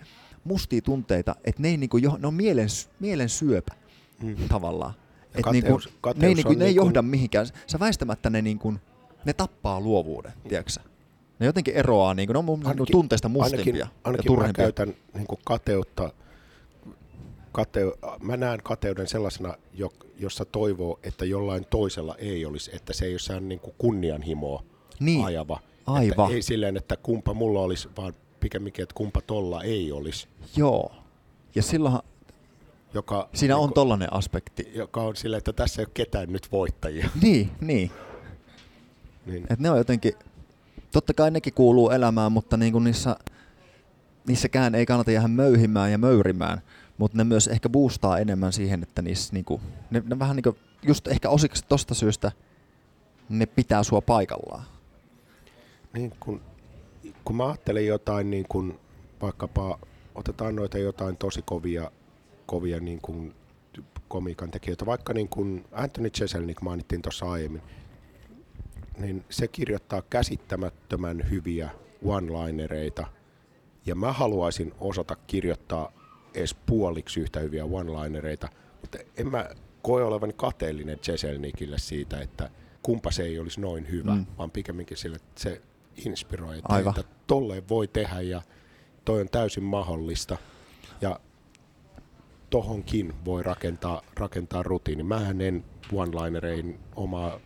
mustia tunteita, että ne, ei niin kuin, ne on mielen, mielen syöpä mm. tavallaan. Et kateus, niinku, kateus ne ei, niinku, ne ei niinku... johda mihinkään. Sä väistämättä ne, niinku, ne tappaa luovuuden, mm. tiedätkö Ne jotenkin eroaa, niinku, ne on mun ainakin, tunteista mustimpia ainakin, ainakin ja mä käytän niinku kateutta, kate, mä näen kateuden sellaisena, jossa toivoo, että jollain toisella ei olisi, että se ei ole niinku kunnianhimoa niin. ajava. Aivan. Että ei silleen, että kumpa mulla olisi, vaan pikemminkin, että kumpa tolla ei olisi. Joo. Ja silloinhan joka, Siinä on tollainen aspekti. Joka on sillä, että tässä ei ole ketään nyt voittajia. Niin, niin. niin. Et ne on jotenkin, totta kai nekin kuuluu elämään, mutta niin kuin niissä, niissäkään ei kannata jäädä möyhimään ja möyrimään, mutta ne myös ehkä boostaa enemmän siihen, että niissä niin kuin, ne, ne vähän niin kuin, just ehkä osiksi tosta syystä ne pitää sua paikallaan. Niin kun, kun mä ajattelen jotain niin kuin vaikkapa, otetaan noita jotain tosi kovia kovia niin kuin komiikan tekijöitä, vaikka niin kuin Anthony Jeselnik mainittiin tuossa aiemmin, niin se kirjoittaa käsittämättömän hyviä one-linereita, ja mä haluaisin osata kirjoittaa edes puoliksi yhtä hyviä one-linereita, mutta en mä koe olevani kateellinen Jeselnikille siitä, että kumpa se ei olisi noin hyvä, mm. vaan pikemminkin sille, että se inspiroi, että, että tolleen voi tehdä ja toi on täysin mahdollista. Tohonkin voi rakentaa, rakentaa rutiini. Mähän en one-linereihin omaa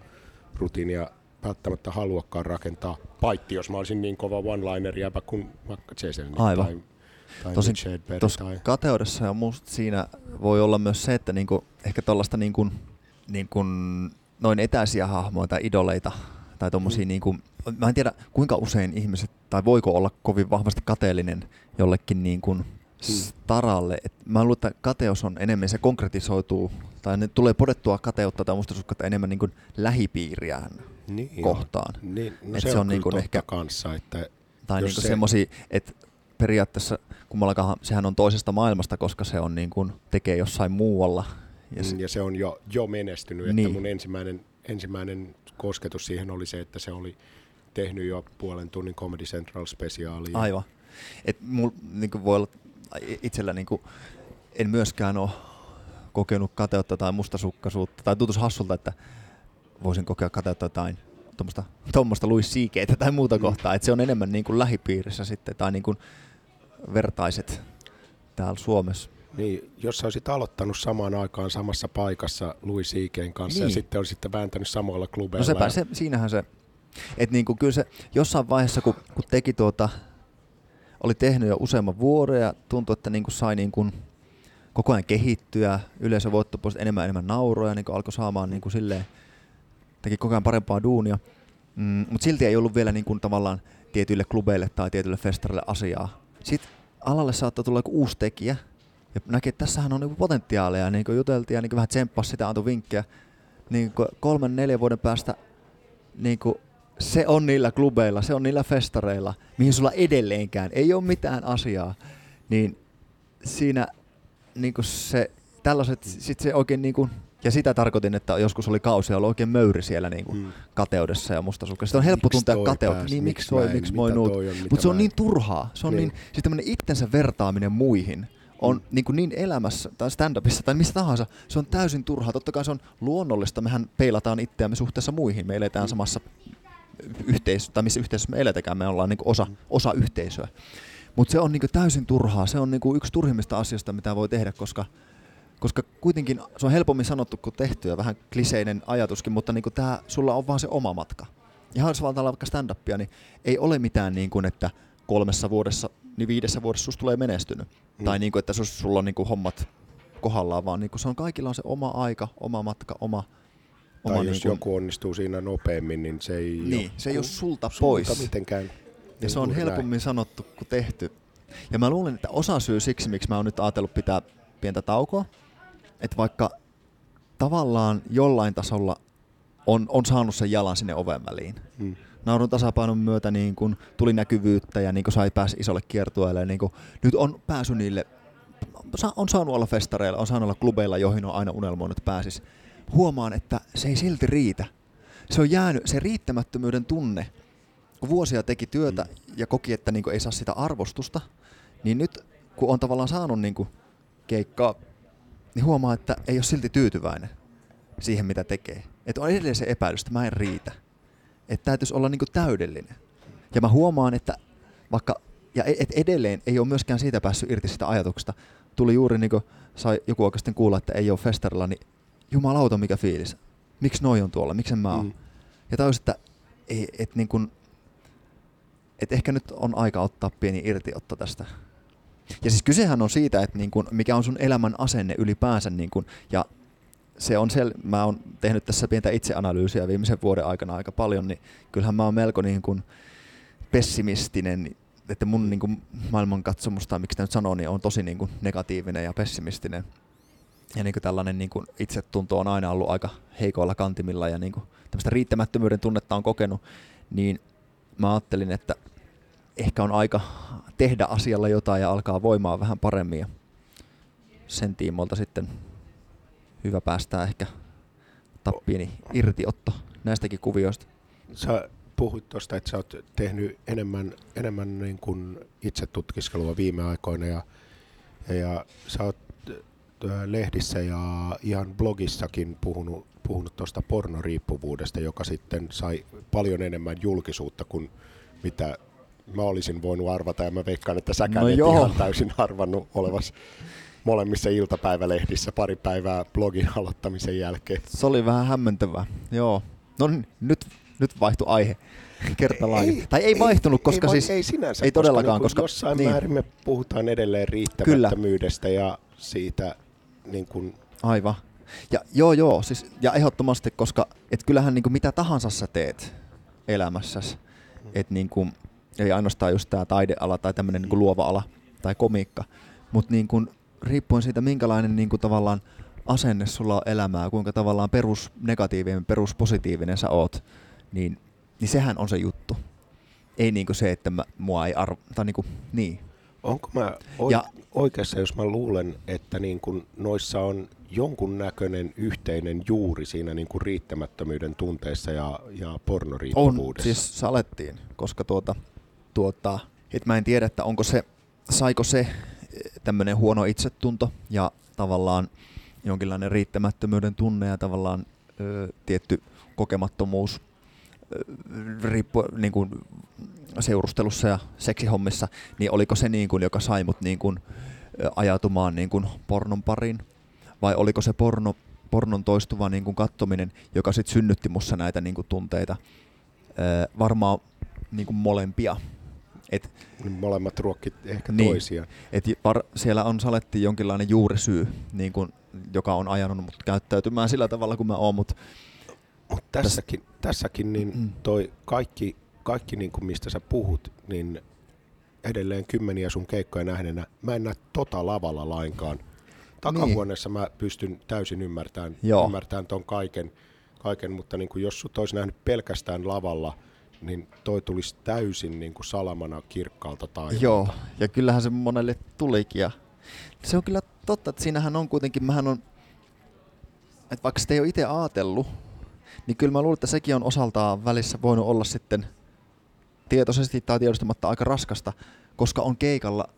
rutiinia välttämättä haluakaan rakentaa, paitsi jos mä olisin niin kova one-liner jäbä kuin vaikka Jason Aivan. tai, tai Tosin tai... kateudessa ja musta siinä voi olla myös se, että niinku, ehkä tuollaista niinku, niinku, noin etäisiä hahmoja tai idoleita tai tommosia mm. niinku, mä en tiedä kuinka usein ihmiset, tai voiko olla kovin vahvasti kateellinen jollekin niin kuin staralle. Et mä luulen, että kateus on enemmän, se konkretisoituu, tai ne tulee podettua kateutta tai mustasukkaita enemmän niin kuin lähipiiriään niin, kohtaan. Niin, no et se, se on, on niin kuin ehkä kanssa, että tai niin se... semmosia, että periaatteessa kummallakaan sehän on toisesta maailmasta, koska se on niin kuin, tekee jossain muualla. Ja mm, se, ja se on jo, jo menestynyt, niin. että mun ensimmäinen, ensimmäinen kosketus siihen oli se, että se oli tehnyt jo puolen tunnin Comedy Central spesiaalia. Aivan. Et mul, niin voi olla itsellä niin kuin, en myöskään ole kokenut kateutta tai mustasukkaisuutta, tai tuntuisi hassulta, että voisin kokea kateutta jotain tuommoista, tuommoista Louis Siikeitä tai muuta mm. kohtaa, että se on enemmän niin kuin lähipiirissä sitten, tai niin kuin vertaiset täällä Suomessa. Niin, jos sä olisit aloittanut samaan aikaan samassa paikassa Louis Siikeen kanssa niin. ja sitten olisit vääntänyt samoilla klubeilla. No sepä, se, siinähän se, että niin kuin kyllä se jossain vaiheessa, kun, kun teki tuota oli tehnyt jo useamman vuoden ja tuntui, että niin kuin sai niin kuin koko ajan kehittyä, yleisö voittoi enemmän ja enemmän nauroja, niin kuin alkoi saamaan niin kuin silleen, teki koko ajan parempaa duunia, mm, mutta silti ei ollut vielä niin kuin tavallaan tietyille klubeille tai tietyille festareille asiaa. Sitten alalle saattoi tulla joku uusi tekijä, ja näki, että tässähän on niinku potentiaalia, niin kuin juteltiin ja niin kuin vähän tsemppasi sitä, antoi vinkkejä. Niin kolmen, neljän vuoden päästä niin kuin se on niillä klubeilla, se on niillä festareilla, mihin sulla edelleenkään ei ole mitään asiaa, niin siinä niin se, tällaiset, sit se oikein niin kuin, ja sitä tarkoitin, että joskus oli kausi ollut oikein möyri siellä niin kuin hmm. kateudessa ja mustasukkaisessa. Sitten on helppo miksi tuntea kateutta. Niin, miksi toi, miksi moi nuut. Mutta se on niin turhaa. Se on niin, niin siis tämmöinen itsensä vertaaminen muihin on mm. niin, kuin niin elämässä tai stand-upissa tai missä tahansa, se on täysin turhaa. Totta kai se on luonnollista, mehän peilataan itseämme suhteessa muihin, me eletään mm. samassa yhteisössä, tai missä yhteisössä me eletäkään, me ollaan niin kuin osa, osa yhteisöä. Mutta se on niin täysin turhaa, se on niin yksi turhimmista asioista, mitä voi tehdä, koska koska kuitenkin se on helpommin sanottu kuin tehty ja vähän kliseinen ajatuskin, mutta niin kuin tää, sulla on vaan se oma matka. Ihan jos valtaa vaikka stand-upia, niin ei ole mitään niin kuin, että kolmessa vuodessa, niin viidessä vuodessa susta tulee menestynyt. Mm. Tai niin kuin, että sulla on niin kuin hommat kohdallaan, vaan niin kuin se on kaikilla on se oma aika, oma matka, oma, tai oma jos niin kuin, joku onnistuu siinä nopeammin, niin se ei niin, ole, se ei ole sulta pois. Sulta mitenkään. Ja se on helpommin näin. sanottu kuin tehty. Ja mä luulen, että osa syy siksi, miksi mä oon nyt ajatellut pitää pientä taukoa, että vaikka tavallaan jollain tasolla on, on saanut sen jalan sinne oven väliin. Hmm. Naurun tasapainon myötä niin kun tuli näkyvyyttä ja niin sai päästä isolle kiertueelle. Niin kun, nyt on pääsy niille, on saanut olla festareilla, on saanut olla klubeilla, joihin on aina unelmoinut pääsis. Huomaan, että se ei silti riitä. Se on jäänyt, se riittämättömyyden tunne, kun vuosia teki työtä hmm. ja koki, että niin ei saa sitä arvostusta, niin nyt kun on tavallaan saanut niin keikkaa niin huomaa, että ei ole silti tyytyväinen siihen, mitä tekee. Että on edelleen se epäilys, että mä en riitä. Että täytyisi olla niinku täydellinen. Ja mä huomaan, että vaikka, ja e- et edelleen ei ole myöskään siitä päässyt irti sitä ajatuksesta. Tuli juuri niin kuin sai joku oikeasti kuulla, että ei ole festarilla, niin jumalauta mikä fiilis. Miksi noi on tuolla, miksi mä oon? Mm. Ja tajusin, että ei, et niin kuin, et ehkä nyt on aika ottaa pieni irtiotto tästä ja siis kysehän on siitä, että niin kun, mikä on sun elämän asenne ylipäänsä. Niin kun, ja se on sel- mä oon tehnyt tässä pientä itseanalyysiä viimeisen vuoden aikana aika paljon, niin kyllähän mä oon melko niin kun pessimistinen, että mun niin kun maailmankatsomus tai miksi nyt sanoo, niin on tosi niin kun negatiivinen ja pessimistinen. Ja niin tällainen niin kun itsetunto on aina ollut aika heikoilla kantimilla ja niin tämmöistä riittämättömyyden tunnetta on kokenut, niin mä ajattelin, että ehkä on aika tehdä asialla jotain ja alkaa voimaa vähän paremmin. Ja sen tiimolta sitten hyvä päästää ehkä tappiini irtiotto näistäkin kuvioista. Sä puhuit tuosta, että sä oot tehnyt enemmän, enemmän niin kuin itse tutkiskelua viime aikoina ja, ja sä oot lehdissä ja ihan blogissakin puhunut, puhunut tuosta pornoriippuvuudesta, joka sitten sai paljon enemmän julkisuutta kuin mitä mä olisin voinut arvata ja mä veikkaan, että säkään no et joo. ihan täysin arvannut olevas molemmissa iltapäivälehdissä pari päivää blogin aloittamisen jälkeen. Se oli vähän hämmentävää, joo. No nyt, nyt vaihtui aihe kertalainen. Ei, tai ei vaihtunut, koska ei, siis... Ei sinänsä, ei koska todellakaan, niin, koska... Jossain niin. määrin me puhutaan edelleen riittämättömyydestä Kyllä. ja siitä niin kuin... Aivan. Ja joo joo, siis, ja ehdottomasti, koska et kyllähän niin kuin mitä tahansa sä teet elämässäsi, mm. että niin kuin, ei ainoastaan just tämä taideala tai tämmöinen niin luova ala tai komiikka, mutta niin kuin, riippuen siitä, minkälainen niin kuin tavallaan asenne sulla on elämää, kuinka tavallaan perus negatiivinen, perus positiivinen sä oot, niin, niin sehän on se juttu. Ei niin kuin se, että mä, mua ei arvo, tai niin kuin, niin. Onko mä o- ja, oikeassa, jos mä luulen, että niin kuin noissa on jonkunnäköinen yhteinen juuri siinä niin kuin riittämättömyyden tunteessa ja, ja pornoriippuvuudessa? On, siis salettiin, koska tuota, tuota, että mä en tiedä, että onko se, saiko se tämmöinen huono itsetunto ja tavallaan jonkinlainen riittämättömyyden tunne ja tavallaan ö, tietty kokemattomuus riippu, niin kuin seurustelussa ja seksihommissa, niin oliko se niin kuin, joka sai mut niin kuin, ajatumaan niin kuin pornon pariin? Vai oliko se porno, pornon toistuva niin kuin kattominen, joka sitten synnytti mussa näitä niin kuin tunteita? Ö, varmaan niin kuin molempia. Et, Molemmat ruokkit ehkä niin, toisiaan. Et par, siellä on saletti jonkinlainen juurisyy, niin kun, joka on ajanut mut käyttäytymään sillä tavalla kuin mä oon. Mut Mut tässäkin, täs... tässäkin niin mm. toi kaikki, kaikki niin kuin mistä sä puhut, niin edelleen kymmeniä sun keikkoja nähneenä, mä en näe tota lavalla lainkaan. Takahuoneessa niin. mä pystyn täysin ymmärtämään, ymmärtämään ton kaiken, kaiken mutta niin kuin jos sut olisi nähnyt pelkästään lavalla – niin toi tulisi täysin niin kuin salamana kirkkaalta taivaalta. Joo, ja kyllähän se monelle tulikin. Ja se on kyllä totta, että siinähän on kuitenkin, mähän on, että vaikka sitä ei ole itse ajatellut, niin kyllä mä luulen, että sekin on osaltaan välissä voinut olla sitten tietoisesti tai tiedostamatta aika raskasta, koska on keikalla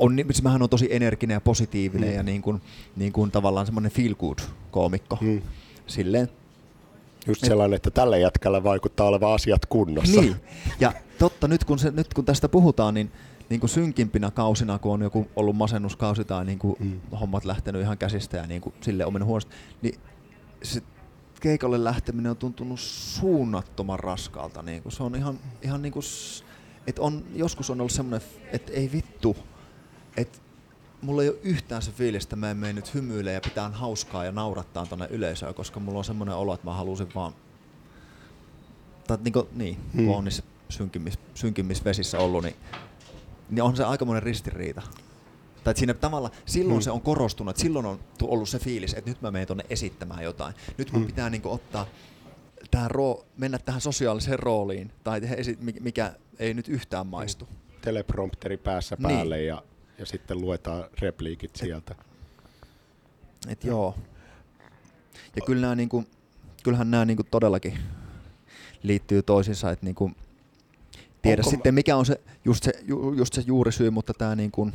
on, siis mähän on tosi energinen ja positiivinen mm. ja niin kuin, niin kuin tavallaan semmoinen feel good koomikko. Mm. Silleen, Just sellainen, että tällä jätkällä vaikuttaa olevan asiat kunnossa. Niin, ja totta, nyt kun, se, nyt kun tästä puhutaan, niin, niin kuin synkimpinä kausina, kun on joku ollut masennuskausi tai niin kuin mm. hommat lähtenyt ihan käsistä ja niin kuin sille on mennyt huonosti, niin se keikalle lähteminen on tuntunut suunnattoman raskaalta. Niin kuin se on ihan, ihan niin kuin, että on, joskus on ollut semmoinen, että ei vittu, että mulla ei ole yhtään se fiilis, että mä en mene nyt hymyille ja pitää hauskaa ja naurattaa tonne yleisöön, koska mulla on semmoinen olo, että mä halusin vaan, tai niin, kuin, niin hmm. kun on niissä synkimmis, synkimmisvesissä ollut, niin, niin on se aikamoinen ristiriita. Tai siinä tavalla, silloin hmm. se on korostunut, että silloin on ollut se fiilis, että nyt mä menen tuonne esittämään jotain. Nyt mun hmm. pitää niin ottaa tähän roo, mennä tähän sosiaaliseen rooliin, tai mikä ei nyt yhtään maistu. Teleprompteri päässä niin. päälle niin. ja ja sitten luetaan repliikit sieltä. Et joo. Ja kyllä nämä, niinku, kyllähän nämä niinku todellakin liittyy toisiinsa, että niinku, tiedä Onko sitten mikä on se just, se just se juurisyy, mutta tämä niinku,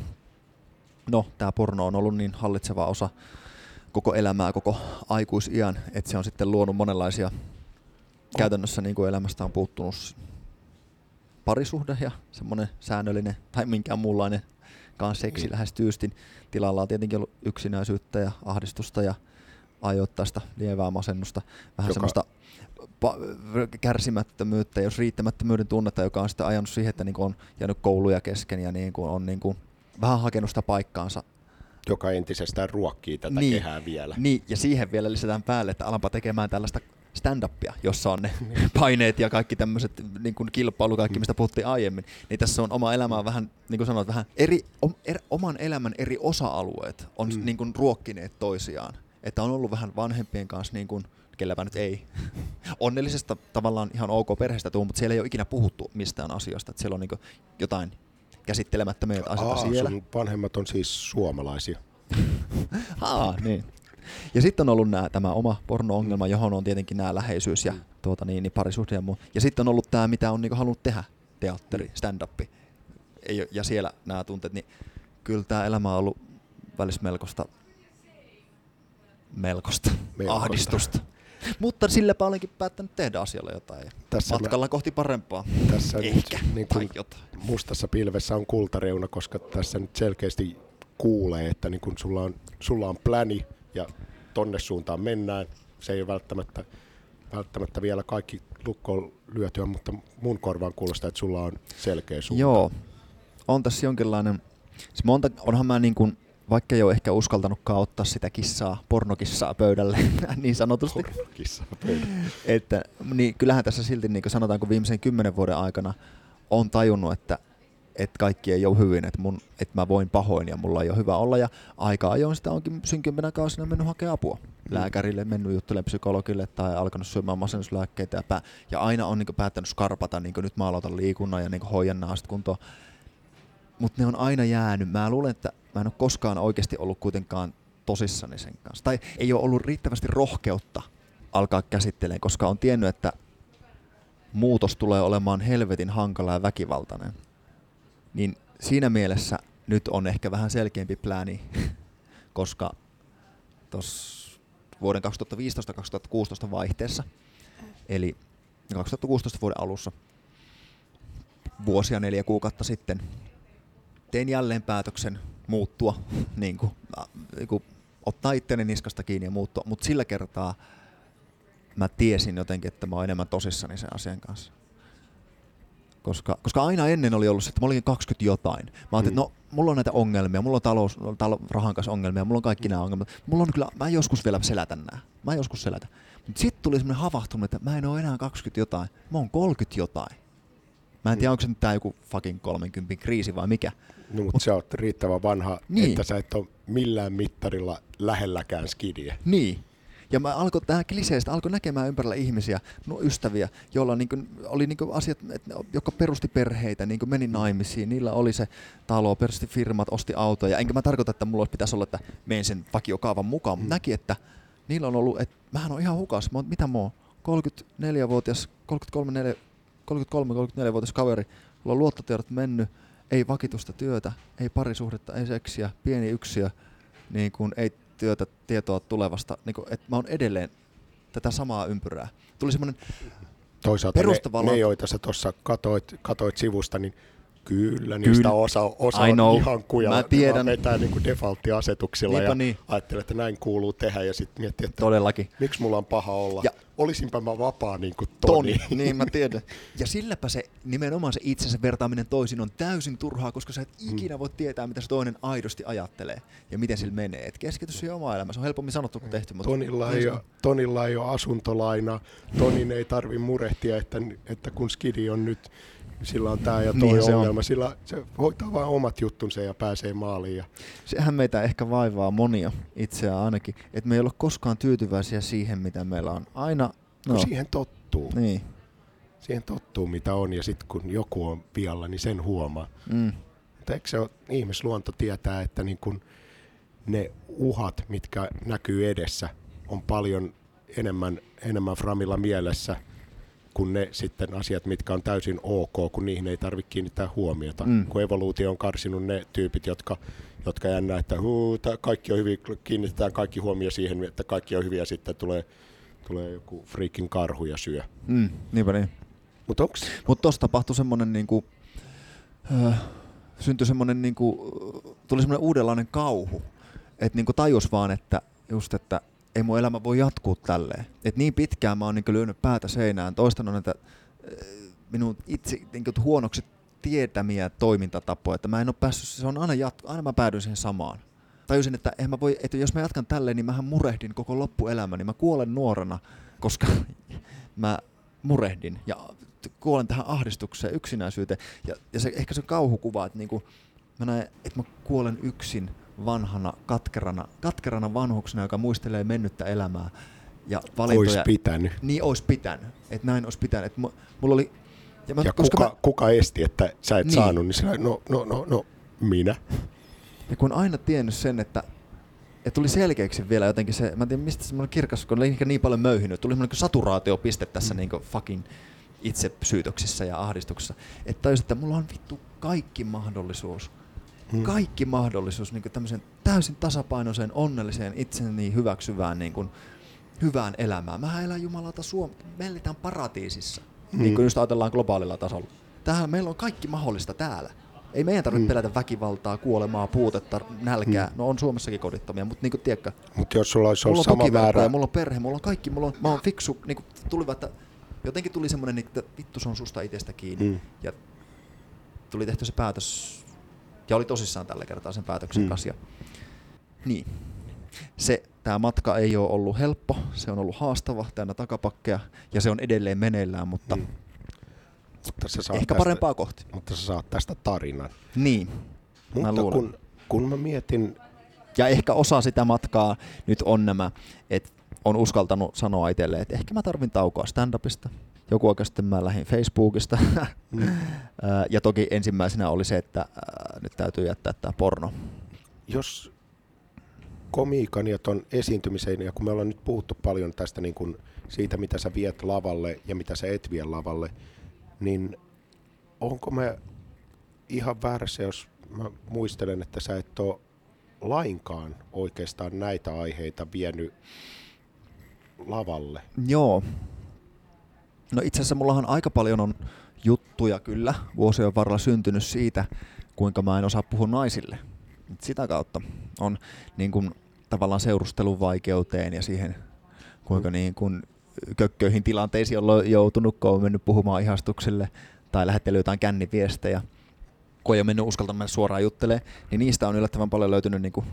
no, tää porno on ollut niin hallitseva osa koko elämää, koko aikuisiän, että se on sitten luonut monenlaisia, käytännössä niin kuin elämästä on puuttunut parisuhde ja semmoinen säännöllinen tai minkään muunlainen kanssa seksi niin. lähes tyystin. Tilalla on tietenkin ollut yksinäisyyttä ja ahdistusta ja ajoittaista lievää masennusta, vähän Joka... semmoista pa- kärsimättömyyttä, jos riittämättömyyden tunnetta, joka on sitten ajanut siihen, että niin on jäänyt kouluja kesken ja niin kuin on niin kuin vähän hakenut sitä paikkaansa joka entisestään ruokkii tätä niin, kehää vielä. Niin, ja siihen vielä lisätään päälle, että alanpa tekemään tällaista stand-upia, jossa on ne paineet ja kaikki tämmöiset niin kuin kilpailu, kaikki mistä puhuttiin aiemmin, niin tässä on oma elämä vähän, niin kuin sanoit, vähän eri, om, er, oman elämän eri osa-alueet on mm. niin kuin ruokkineet toisiaan. Että on ollut vähän vanhempien kanssa, niin kuin, kelläpä nyt ei, onnellisesta tavallaan ihan ok perheestä tuu, mutta siellä ei ole ikinä puhuttu mistään asioista, että siellä on niin kuin jotain käsittelemättömiä asioita Aa, siellä. Sun vanhemmat on siis suomalaisia. Aa, niin. Ja sitten on ollut nää, tämä oma porno-ongelma, johon on tietenkin nämä läheisyys ja tuota, niin, niin parisuhde ja muu. Ja sitten on ollut tämä, mitä on niinku halunnut tehdä, teatteri, stand-up. Ja siellä nämä tunteet, niin kyllä tämä elämä on ollut välissä melkoista, melkoista, melkoista. ahdistusta. Mutta silläpä olenkin päättänyt tehdä asialle jotain. Tässä Matkalla mä, kohti parempaa. Tässä Ehkä. Nyt, niin kuin jotain. mustassa pilvessä on kultareuna, koska tässä nyt selkeästi kuulee, että niin kun sulla, on, sulla on pläni ja tonne suuntaan mennään. Se ei ole välttämättä, välttämättä vielä kaikki lukkoon lyötyä, mutta mun korvaan kuulostaa, että sulla on selkeä suunta. Joo, on tässä jonkinlainen, siis monta, onhan mä niin kuin, vaikka ei ole ehkä uskaltanutkaan ottaa sitä kissaa, pornokissaa pöydälle, niin sanotusti. Pornokissaa pöydälle. että, niin kyllähän tässä silti, niin kuin sanotaan, kun viimeisen kymmenen vuoden aikana on tajunnut, että että kaikki ei ole hyvin, että, mun, että mä voin pahoin ja mulla ei ole hyvä olla. Ja aika ajoin sitä onkin synkimpänä kausina mennyt hakemaan apua. Mm. Lääkärille, mennyt juttelemaan psykologille tai alkanut syömään masennuslääkkeitä. Ja, pää, ja aina on niin päättänyt skarpata, niin nyt mä aloitan liikunnan ja niin hoidan naasta kuntoon. Mutta ne on aina jäänyt. Mä luulen, että mä en ole koskaan oikeasti ollut kuitenkaan tosissani sen kanssa. Tai ei ole ollut riittävästi rohkeutta alkaa käsittelemään, koska on tiennyt, että muutos tulee olemaan helvetin hankala ja väkivaltainen. Niin siinä mielessä nyt on ehkä vähän selkeämpi plääni, koska tuossa vuoden 2015-2016 vaihteessa, eli 2016 vuoden alussa, vuosia neljä kuukautta sitten, tein jälleen päätöksen muuttua, niin kuin, niin kuin ottaa itteni niskasta kiinni ja muuttua, mutta sillä kertaa mä tiesin jotenkin, että mä oon enemmän tosissani sen asian kanssa koska, koska aina ennen oli ollut se, että mä olin 20 jotain. Mä ajattelin, mm. että no, mulla on näitä ongelmia, mulla on talous, talo, rahan kanssa ongelmia, mulla on kaikki nämä ongelmat. Mulla on kyllä, mä joskus vielä selätän nämä. Mä joskus selätän. Mutta sitten tuli semmoinen havahtuminen, että mä en ole enää 20 jotain, mä oon 30 jotain. Mä en tiedä, mm. onko se nyt tää joku fucking 30 kriisi vai mikä. No, mutta Mut, sä oot riittävän vanha, niin. että sä et ole millään mittarilla lähelläkään skidiä. Niin, ja mä alkoi tähän kliseestä, alkoi näkemään ympärillä ihmisiä, no ystäviä, joilla niin kuin, oli niin kuin asiat, jotka perusti perheitä, niin kuin meni naimisiin, niillä oli se talo, perusti firmat, osti autoja. Enkä mä tarkoita, että mulla pitäisi olla, että menen sen vakiokaavan mukaan, mutta mm. näki, että niillä on ollut, että mähän on ihan hukas, mä, mitä mä oon, 34-vuotias, 33-34-vuotias kaveri, jolla on luottotiedot mennyt, ei vakitusta työtä, ei parisuhdetta, ei seksiä, pieni yksiö, niin kuin ei työtä, tietoa tulevasta, niin kuin, että mä oon edelleen tätä samaa ympyrää. Tuli semmoinen Toisaalta ne, ne, joita sä tuossa katoit, katoit sivusta, niin Kyllä, niistä Kyllä. osa, osa on ihan kuja. Mä tiedän. vetää niin default-asetuksilla Niinpä ja niin. ajattelee, että näin kuuluu tehdä ja sitten miettii, että Todellakin. miksi mulla on paha olla. Ja Olisinpä mä vapaa niin kuin Toni. Toni. niin mä tiedän. Ja silläpä se nimenomaan se itsensä vertaaminen toisin on täysin turhaa, koska sä et ikinä voi tietää, mitä se toinen aidosti ajattelee ja miten sillä menee. Et keskity siihen omaan elämään. Se on helpommin sanottu kuin tehty. Mutta Tonilla, ei ole, Tonilla ei ole asuntolaina. Tonin ei tarvi murehtia, että, että kun skidi on nyt sillä on tämä ja tuo niin, ongelma. On. Sillä se hoitaa vain omat juttunsa ja pääsee maaliin. Ja... Sehän meitä ehkä vaivaa monia itseään ainakin, että me ei ole koskaan tyytyväisiä siihen, mitä meillä on. Aina, no. no siihen tottuu. Niin. Siihen tottuu, mitä on, ja sitten kun joku on vialla, niin sen huomaa. Mm. Mutta eikö se ole, ihmisluonto tietää, että niin kun ne uhat, mitkä näkyy edessä, on paljon enemmän, enemmän Framilla mielessä – kuin ne sitten asiat, mitkä on täysin ok, kun niihin ei tarvitse kiinnittää huomiota. Mm. Kun evoluutio on karsinut ne tyypit, jotka, jotka jännää, että huu, kaikki on hyvin, kiinnitetään kaikki huomio siihen, että kaikki on hyviä, ja sitten tulee, tulee joku freakin karhu ja syö. Mm, niinpä niin. Mutta onks... Mut tossa tapahtui semmonen niinku, äh, syntyi semmonen niinku, tuli semmonen uudenlainen kauhu, että niinku tajus vaan, että just, että ei mun elämä voi jatkuu tälleen. Et niin pitkään mä oon niin lyönyt päätä seinään, toistanut näitä äh, minun itse niin huonoksi tietämiä toimintatapoja, että mä en ole päässyt, se on aina, jatku, aina mä päädyin siihen samaan. Tajusin, että, en mä voi, että jos mä jatkan tälleen, niin mähän murehdin koko loppuelämäni. Mä kuolen nuorena, koska mä murehdin ja kuolen tähän ahdistukseen, yksinäisyyteen. Ja, ja se, ehkä se kauhukuva, että niinku, mä näen, että mä kuolen yksin vanhana, katkerana, katkerana vanhuksena, joka muistelee mennyttä elämää. Ja valintoja, ois pitänyt. Niin olisi pitänyt, että näin olisi pitänyt. Et mulla oli, ja, mä, ja koska kuka, mä, kuka esti, että sä et niin. saanut, niin sä, no, no, no, no, minä. Ja kun aina tiennyt sen, että ja tuli selkeäksi vielä jotenkin se, mä en tiedä mistä semmoinen kirkas, kun oli niin paljon möyhinyt, tuli semmoinen saturaatiopiste tässä mm. niin fucking itsesyytöksissä ja ahdistuksessa, että tajusin, että mulla on vittu kaikki mahdollisuus hmm. kaikki mahdollisuus niin tämmöisen täysin tasapainoiseen, onnelliseen, itseni hyväksyvään niin kuin, hyvään elämään. Mä elän Jumalata Suom... Me eletään paratiisissa, hmm. niin kuin just ajatellaan globaalilla tasolla. Täällä meillä on kaikki mahdollista täällä. Ei meidän tarvitse hmm. pelätä väkivaltaa, kuolemaa, puutetta, nälkää. Hmm. No on Suomessakin kodittomia, mutta niin kuin tiedätkö. Mutta jos sulla olisi ollut sama määrä... mulla on perhe, mulla on kaikki, mulla on, mä oon fiksu, niin kuin tuli, että jotenkin tuli semmoinen, että vittu se on susta itsestä kiinni. Hmm. Ja tuli tehty se päätös ja oli tosissaan tällä kertaa sen päätöksen mm. kanssa. niin. Se, tämä matka ei ole ollut helppo, se on ollut haastava, täynnä takapakkeja ja se on edelleen meneillään, mutta, mm. mutta sä saat ehkä tästä, parempaa kohti. Mutta sä saat tästä tarinan. Niin, mutta mä kun, kun mä mietin... Ja ehkä osa sitä matkaa nyt on nämä, että on uskaltanut sanoa itselleen, että ehkä mä tarvin taukoa stand-upista, joku aika sitten mä lähdin Facebookista. Mm. ja toki ensimmäisenä oli se, että nyt täytyy jättää tämä porno. Jos komiikan ja ton esiintymisen, ja kun me ollaan nyt puhuttu paljon tästä niin kun siitä, mitä sä viet lavalle ja mitä sä et vie lavalle, niin onko me ihan väärässä, jos mä muistelen, että sä et ole lainkaan oikeastaan näitä aiheita vienyt lavalle? Joo, No itse asiassa mullahan aika paljon on juttuja kyllä vuosien varrella syntynyt siitä, kuinka mä en osaa puhua naisille. Sitä kautta on niin kuin, tavallaan seurustelun vaikeuteen ja siihen, kuinka niin kuin, kökköihin tilanteisiin on joutunut, kun on mennyt puhumaan ihastuksille tai lähettely jotain känniviestejä, kun ei ole mennyt uskaltamaan suoraan juttelee, niin niistä on yllättävän paljon löytynyt niin kuin,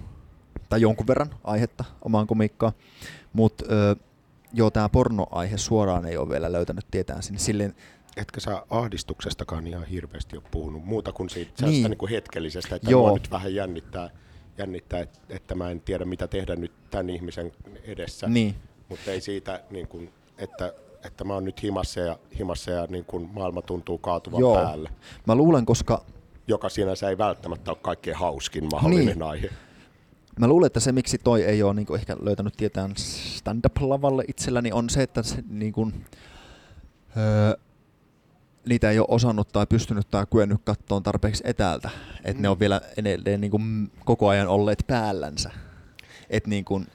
tai jonkun verran aihetta omaan komiikkaan. Mutta joo, tämä pornoaihe suoraan ei ole vielä löytänyt tietään sinne. Silleen, Etkä sä ahdistuksestakaan ihan hirveästi ole puhunut, muuta kuin siitä niin. niin kuin hetkellisestä, että Joo. nyt vähän jännittää, jännittää että, että mä en tiedä mitä tehdä nyt tämän ihmisen edessä. Niin. Mutta ei siitä, niin kuin, että, että mä oon nyt himassa ja, himassa ja niin kuin maailma tuntuu kaatuvan Joo. päälle. Mä luulen, koska... Joka sinänsä ei välttämättä ole kaikkein hauskin mahdollinen niin. aihe. Mä luulen, että se miksi toi ei ole niin ehkä löytänyt tietään stand-up-lavalle itselläni on se, että se niin kuin, öö, niitä ei ole osannut tai pystynyt tai kyennyt kattoon tarpeeksi etäältä. Että mm. ne on vielä edelleen niin kuin koko ajan olleet päällänsä. Et niin kuin,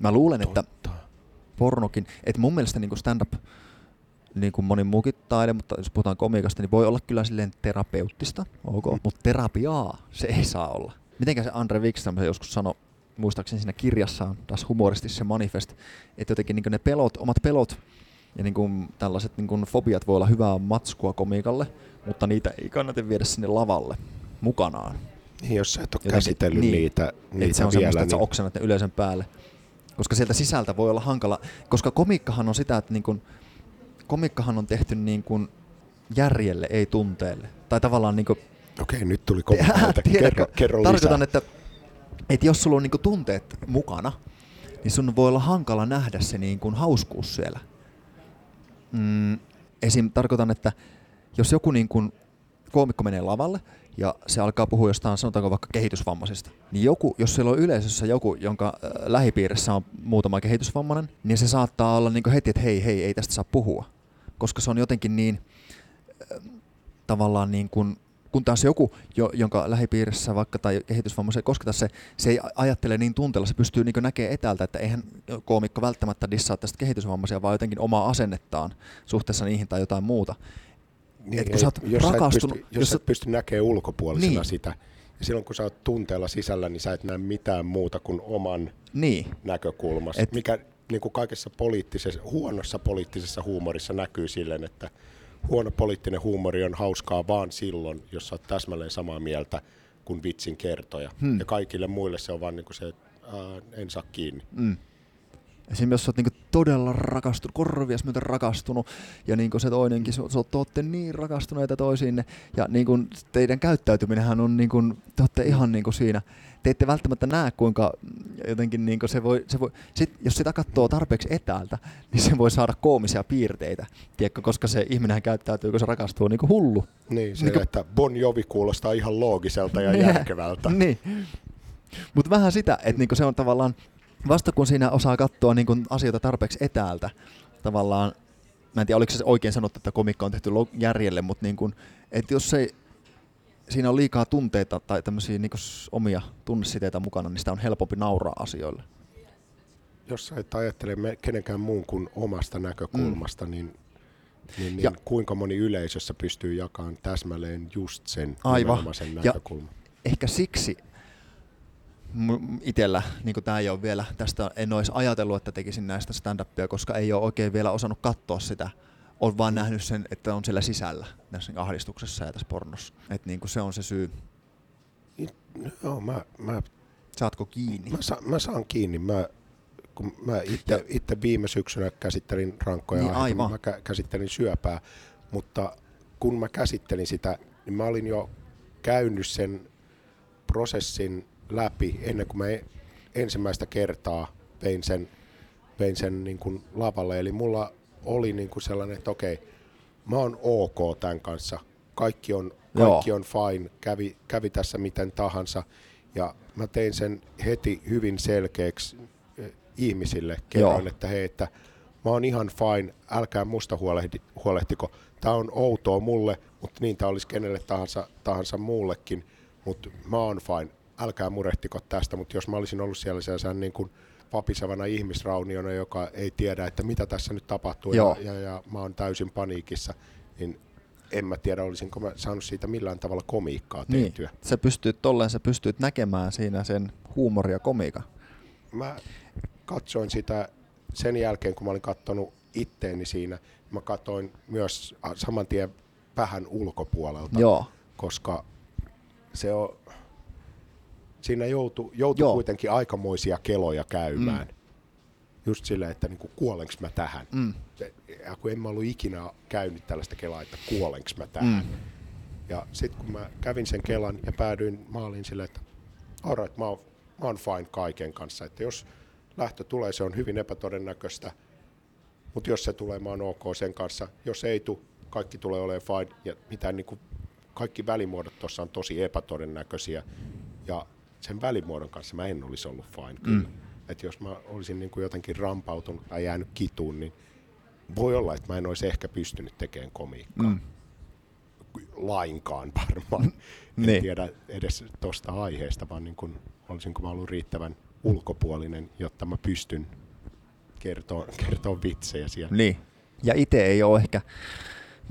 mä luulen, Totta. että pornokin, että mun mielestä niin kuin stand-up, niin kuin moni muukin taide, mutta jos puhutaan komiikasta, niin voi olla kyllä silleen terapeuttista, ok, mm. mutta terapiaa se ei saa olla. Mitenkä se Andre Wikström joskus sanoi, muistaakseni siinä kirjassaan, tässä humoristisessa manifest, että jotenkin niin ne pelot, omat pelot ja niin kuin tällaiset niin kuin fobiat voi olla hyvää matskua komiikalle, mutta niitä ei kannata viedä sinne lavalle mukanaan. Niin, jos sä et ole jotenkin, käsitellyt niin, niitä, niitä se on vielä. Niin... että sä niin- oksennat ne yleisön päälle. Koska sieltä sisältä voi olla hankala, koska komikkahan on sitä, että niin kuin, komikkahan on tehty niin kuin järjelle, ei tunteelle. Tai tavallaan niin kuin, Okei, nyt tuli komikkaita. Kerro, kerro Tarkoitan, lisää. että, että jos sulla on niin kuin tunteet mukana, niin sun voi olla hankala nähdä se niin kuin hauskuus siellä. Mm, esim. tarkoitan, että jos joku niin kuin koomikko menee lavalle ja se alkaa puhua jostain, sanotaanko vaikka kehitysvammaisista, niin joku, jos siellä on yleisössä joku, jonka äh, lähipiirissä on muutama kehitysvammainen, niin se saattaa olla niin heti, että hei, hei, ei tästä saa puhua. Koska se on jotenkin niin äh, tavallaan niin kuin kun taas joku, jo, jonka lähipiirissä vaikka tai kehitysvammaisen kosketa, se, se ei ajattele niin tunteella, se pystyy niin näkemään etäältä, että eihän koomikko välttämättä dissaa tästä kehitysvammaisia, vaan jotenkin omaa asennettaan suhteessa niihin tai jotain muuta. Niin, et kun sä jos rakastunut... Sä pysty, jos, jos sä et pysty näkemään ulkopuolisena niin. sitä, ja silloin kun sä oot tunteella sisällä, niin sä et näe mitään muuta kuin oman niin. näkökulmasta, et... mikä niin kuin kaikessa poliittisessa, huonossa poliittisessa huumorissa näkyy silleen, että huono poliittinen huumori on hauskaa vaan silloin, jos sä oot täsmälleen samaa mieltä kuin vitsin kertoja. Hmm. Ja kaikille muille se on vaan niin kuin se, että en saa kiinni. Hmm. Esimerkiksi jos sä oot niinku todella rakastunut, korvias myöten rakastunut, ja niinku se toinenkin, sä, sä olette niin rakastuneita toisiinne, ja niinku teidän käyttäytyminenhän on, niinku, te olette ihan niinku siinä, te ette välttämättä näe, kuinka jotenkin niinku se voi, se voi sit, jos sitä katsoo tarpeeksi etäältä, niin se voi saada koomisia piirteitä, tiedätkö, koska se ihminen käyttäytyy, kun se rakastuu niinku hullu. Niin, se, niinku, että Bon Jovi kuulostaa ihan loogiselta ja niin. järkevältä. niin. Mutta vähän sitä, että niinku se on tavallaan, vasta kun siinä osaa katsoa niin kuin asioita tarpeeksi etäältä, tavallaan, mä en tiedä oliko se oikein sanottu, että komikka on tehty järjelle, mutta niin kuin, että jos ei, siinä on liikaa tunteita tai tämmöisiä niin omia tunnesiteitä mukana, niin sitä on helpompi nauraa asioille. Jos sä et ajattele kenenkään muun kuin omasta näkökulmasta, mm. niin, niin, niin ja, kuinka moni yleisössä pystyy jakamaan täsmälleen just sen Aivan. näkökulman? Ja ehkä siksi itsellä, niin tämä ei ole vielä, tästä en olisi ajatellut, että tekisin näistä stand-upia, koska ei ole oikein vielä osannut katsoa sitä. Olen vaan nähnyt sen, että on siellä sisällä tässä ahdistuksessa ja tässä pornossa. Että niin se on se syy. Joo, mä, mä, Saatko kiinni? Mä, sa, mä saan kiinni. Mä, kun mä itse, itse viime syksynä käsittelin rankkoja niin, aivan. mä käsittelin syöpää, mutta kun mä käsittelin sitä, niin mä olin jo käynyt sen prosessin läpi ennen kuin mä e- ensimmäistä kertaa vein sen, vein sen niin kuin lavalle. Eli mulla oli niin kuin sellainen, että okei, mä oon ok tämän kanssa. Kaikki on, kaikki on fine, kävi, kävi tässä miten tahansa. Ja mä tein sen heti hyvin selkeäksi eh, ihmisille. Kerroin, että hei, että mä oon ihan fine, älkää musta huolehti, huolehtiko. Tää on outoa mulle, mutta niin tää olisi kenelle tahansa, tahansa muullekin. Mutta mä oon fine, älkää murehtiko tästä, mutta jos mä olisin ollut siellä sellaisen niin kuin papisevana ihmisrauniona, joka ei tiedä, että mitä tässä nyt tapahtuu ja, ja, ja mä oon täysin paniikissa, niin en mä tiedä, olisinko mä saanut siitä millään tavalla komiikkaa niin. tehtyä. Niin. Sä pystyt tolleen, sä pystyt näkemään siinä sen huumoria ja komiikan. Mä katsoin sitä sen jälkeen, kun mä olin katsonut itteeni siinä, mä katsoin myös saman tien vähän ulkopuolelta, Joo. koska se on, siinä joutui, joutui kuitenkin aikamoisia keloja käymään. Mm. Just silleen, että niinku, kuolenks mä tähän. Mm. Ja kun en mä ollut ikinä käynyt tällaista kelaa, että kuolenks mä tähän. Mm. Ja sitten kun mä kävin sen kelan ja päädyin maaliin silleen, että alright, mä oon, mä oon fine kaiken kanssa. Että jos lähtö tulee, se on hyvin epätodennäköistä. Mutta jos se tulee, mä oon ok sen kanssa. Jos ei tule, kaikki tulee olemaan fine. Ja mitään, niin kuin, kaikki välimuodot tuossa on tosi epätodennäköisiä. Ja sen välimuodon kanssa mä en olisi ollut fine kyllä. Mm. Että jos mä olisin niin kuin jotenkin rampautunut tai jäänyt kituun, niin voi olla, että mä en olisi ehkä pystynyt tekemään komiikkaa. Mm. lainkaan varmaan. En Niin. tiedä edes tuosta aiheesta, vaan niin kuin, olisinko mä ollut riittävän ulkopuolinen, jotta mä pystyn kertoa, kertoa vitsejä siellä. Niin. Ja itse ei ole ehkä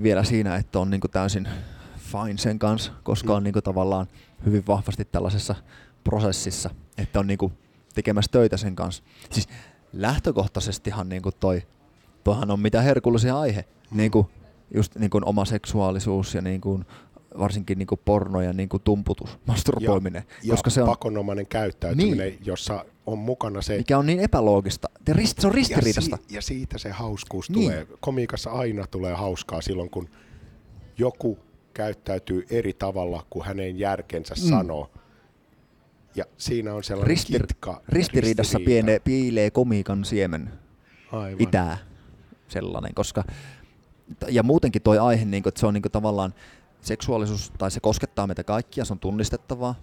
vielä siinä, että on niinku täysin fine sen kanssa, koska on niinku tavallaan hyvin vahvasti tällaisessa prosessissa, että on niinku tekemässä töitä sen kanssa. Siis lähtökohtaisestihan niinku toi, toihan on mitä herkullisia aihe, niinku just niinku oma seksuaalisuus ja niinku varsinkin niinku porno ja niinku tumputus, masturboiminen, ja koska se on, pakonomainen käyttäytyminen, niin. jossa on mukana se... mikä on niin epäloogista. Ja rist, se on ristiriitasta. Ja, si- ja siitä se hauskuus Niin. tulee. Komiikassa aina tulee hauskaa silloin, kun joku käyttäytyy eri tavalla kuin hänen järkensä mm. sanoo. Ja siinä on sellainen Ristir- kitka. ristiriidassa ristiriita. piene, piilee komiikan siemen. Aivan. pitää sellainen, koska ja muutenkin toi aihe, niin kuin, että se on niin kuin, tavallaan seksuaalisuus, tai se koskettaa meitä kaikkia, se on tunnistettavaa,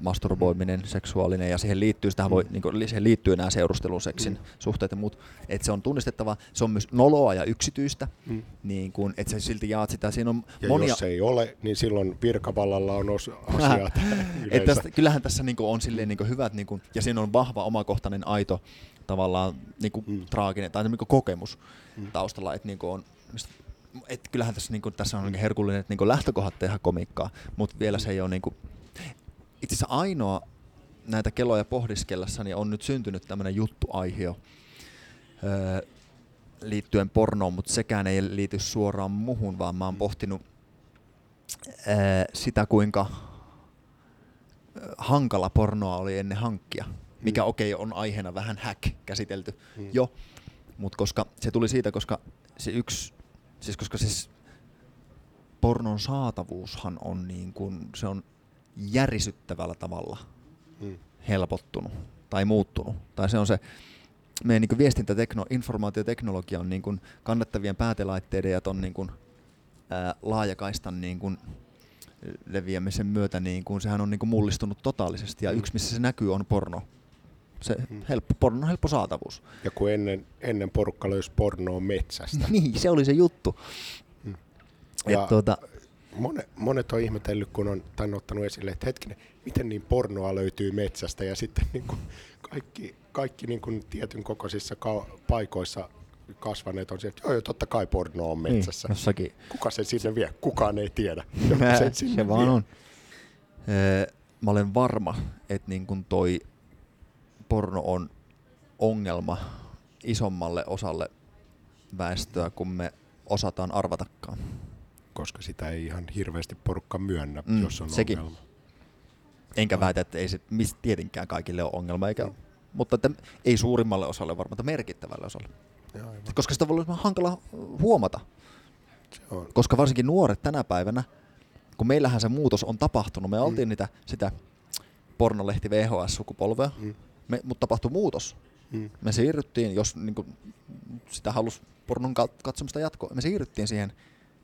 masturboiminen, seksuaalinen, ja siihen liittyy, sitä voi, niin kuin, siihen liittyy nämä seurustelun, seksin suhteet ja muut, että se on tunnistettavaa, se on myös noloa ja yksityistä, Mm. niin kuin, että sä silti jaat sitä, siinä on Ja monia... jos ei ole, niin silloin virkavallalla on os- asiat Et tästä, kyllähän tässä niinku on silleen niinku hyvät, niinku, ja siinä on vahva omakohtainen aito tavallaan niinku Mm. mm. traaginen tai niinku kokemus Mm. mm. taustalla. Et niinku on, et kyllähän tässä, niinku, tässä on herkullinen et niinku lähtökohdat tehdä komikkaa, mutta vielä se ei ole... Niinku, itse asiassa ainoa näitä keloja pohdiskellessani on nyt syntynyt tämmöinen juttuaihio öö, liittyen pornoon, mutta sekään ei liity suoraan muhun, vaan mä oon pohtinut öö, sitä, kuinka ö, hankala pornoa oli ennen hankkia. Mikä okei okay, on aiheena vähän hack käsitelty Mm. mm. jo, mutta koska se tuli siitä, koska se yksi, siis koska siis pornon saatavuushan on niin kuin, se on järisyttävällä tavalla Mm. helpottunut tai muuttunut. Tai se on se, meidän niin viestintätekno, informaatioteknologia on niin kuin kannettavien päätelaitteiden ja ton niin kuin, ää, laajakaistan niin kuin, leviämisen myötä, niin kuin, sehän on niin kuin mullistunut totaalisesti. Ja Mm. yksi, missä se näkyy, on porno. Se Mm. helppo, porno helppo saatavuus. Ja kun ennen, ennen porukka löysi pornoa metsästä. niin, se oli se juttu. Mm. Ja, Ja- tuota, Monet, monet on ihmetellyt, kun on tämän ottanut esille, että hetkinen, miten niin pornoa löytyy metsästä ja sitten niin kuin kaikki, kaikki niin kuin tietyn kokoisissa ka- paikoissa kasvaneet on sieltä, joo, joo, totta kai porno on metsässä. Niin, jossakin Kuka sen sinne vie? Kukaan ei tiedä. Nää, sen sinne se vaan vie. on. Öö, mä olen varma, että niin kun toi porno on ongelma isommalle osalle väestöä, kun me osataan arvatakaan. Koska sitä ei ihan hirveästi porukka myönnä, Mm, jos on sekin. ongelma. Enkä väitä, että ei se mis, tietenkään kaikille ole ongelma, eikä, Mm. mutta että ei suurimmalle osalle varmaan, mutta merkittävälle osalle. Joo, aivan. Koska sitä voi olla hankala huomata. Se on. Koska varsinkin nuoret tänä päivänä, kun meillähän se muutos on tapahtunut, me oltiin niitä, sitä pornolehti VHS-sukupolvea, Mm, me, mutta tapahtui muutos. mm, Me siirryttiin, jos niin kuin, sitä halusi pornon kat- katsomista jatkoa, me siirryttiin siihen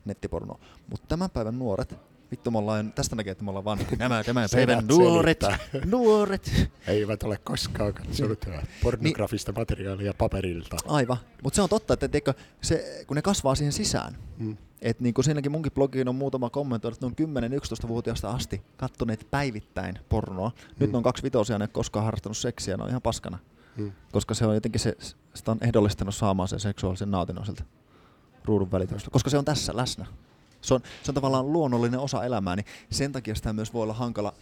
nettipornoon. Mutta tämän päivän nuoret, vittu me ollaan, tästä näkee, että me ollaan vanhoja. Nämä tämän päivän nuoret, nuoret. Eivät ole koskaan katsonut pornografista materiaalia paperilta. Aivan, mutta se on totta, että teikö, se, kun ne kasvaa siihen sisään, Mm. että niin kuin siinäkin munkin blogiin on muutama kommentoinut, että ne on 10-11-vuotiaasta asti kattoneet päivittäin pornoa. Nyt Mm. ne on kaksi vitosia, ne ei ole koskaan harrastanut seksiä, ne on ihan paskana. Mm. Koska se on jotenkin se, sitä on ehdollistanut saamaan sen seksuaalisen nautinnon sieltä ruudun välitystä. Koska se on tässä läsnä. Se on, se on tavallaan luonnollinen osa elämää, niin sen takia sitä myös voi olla hankala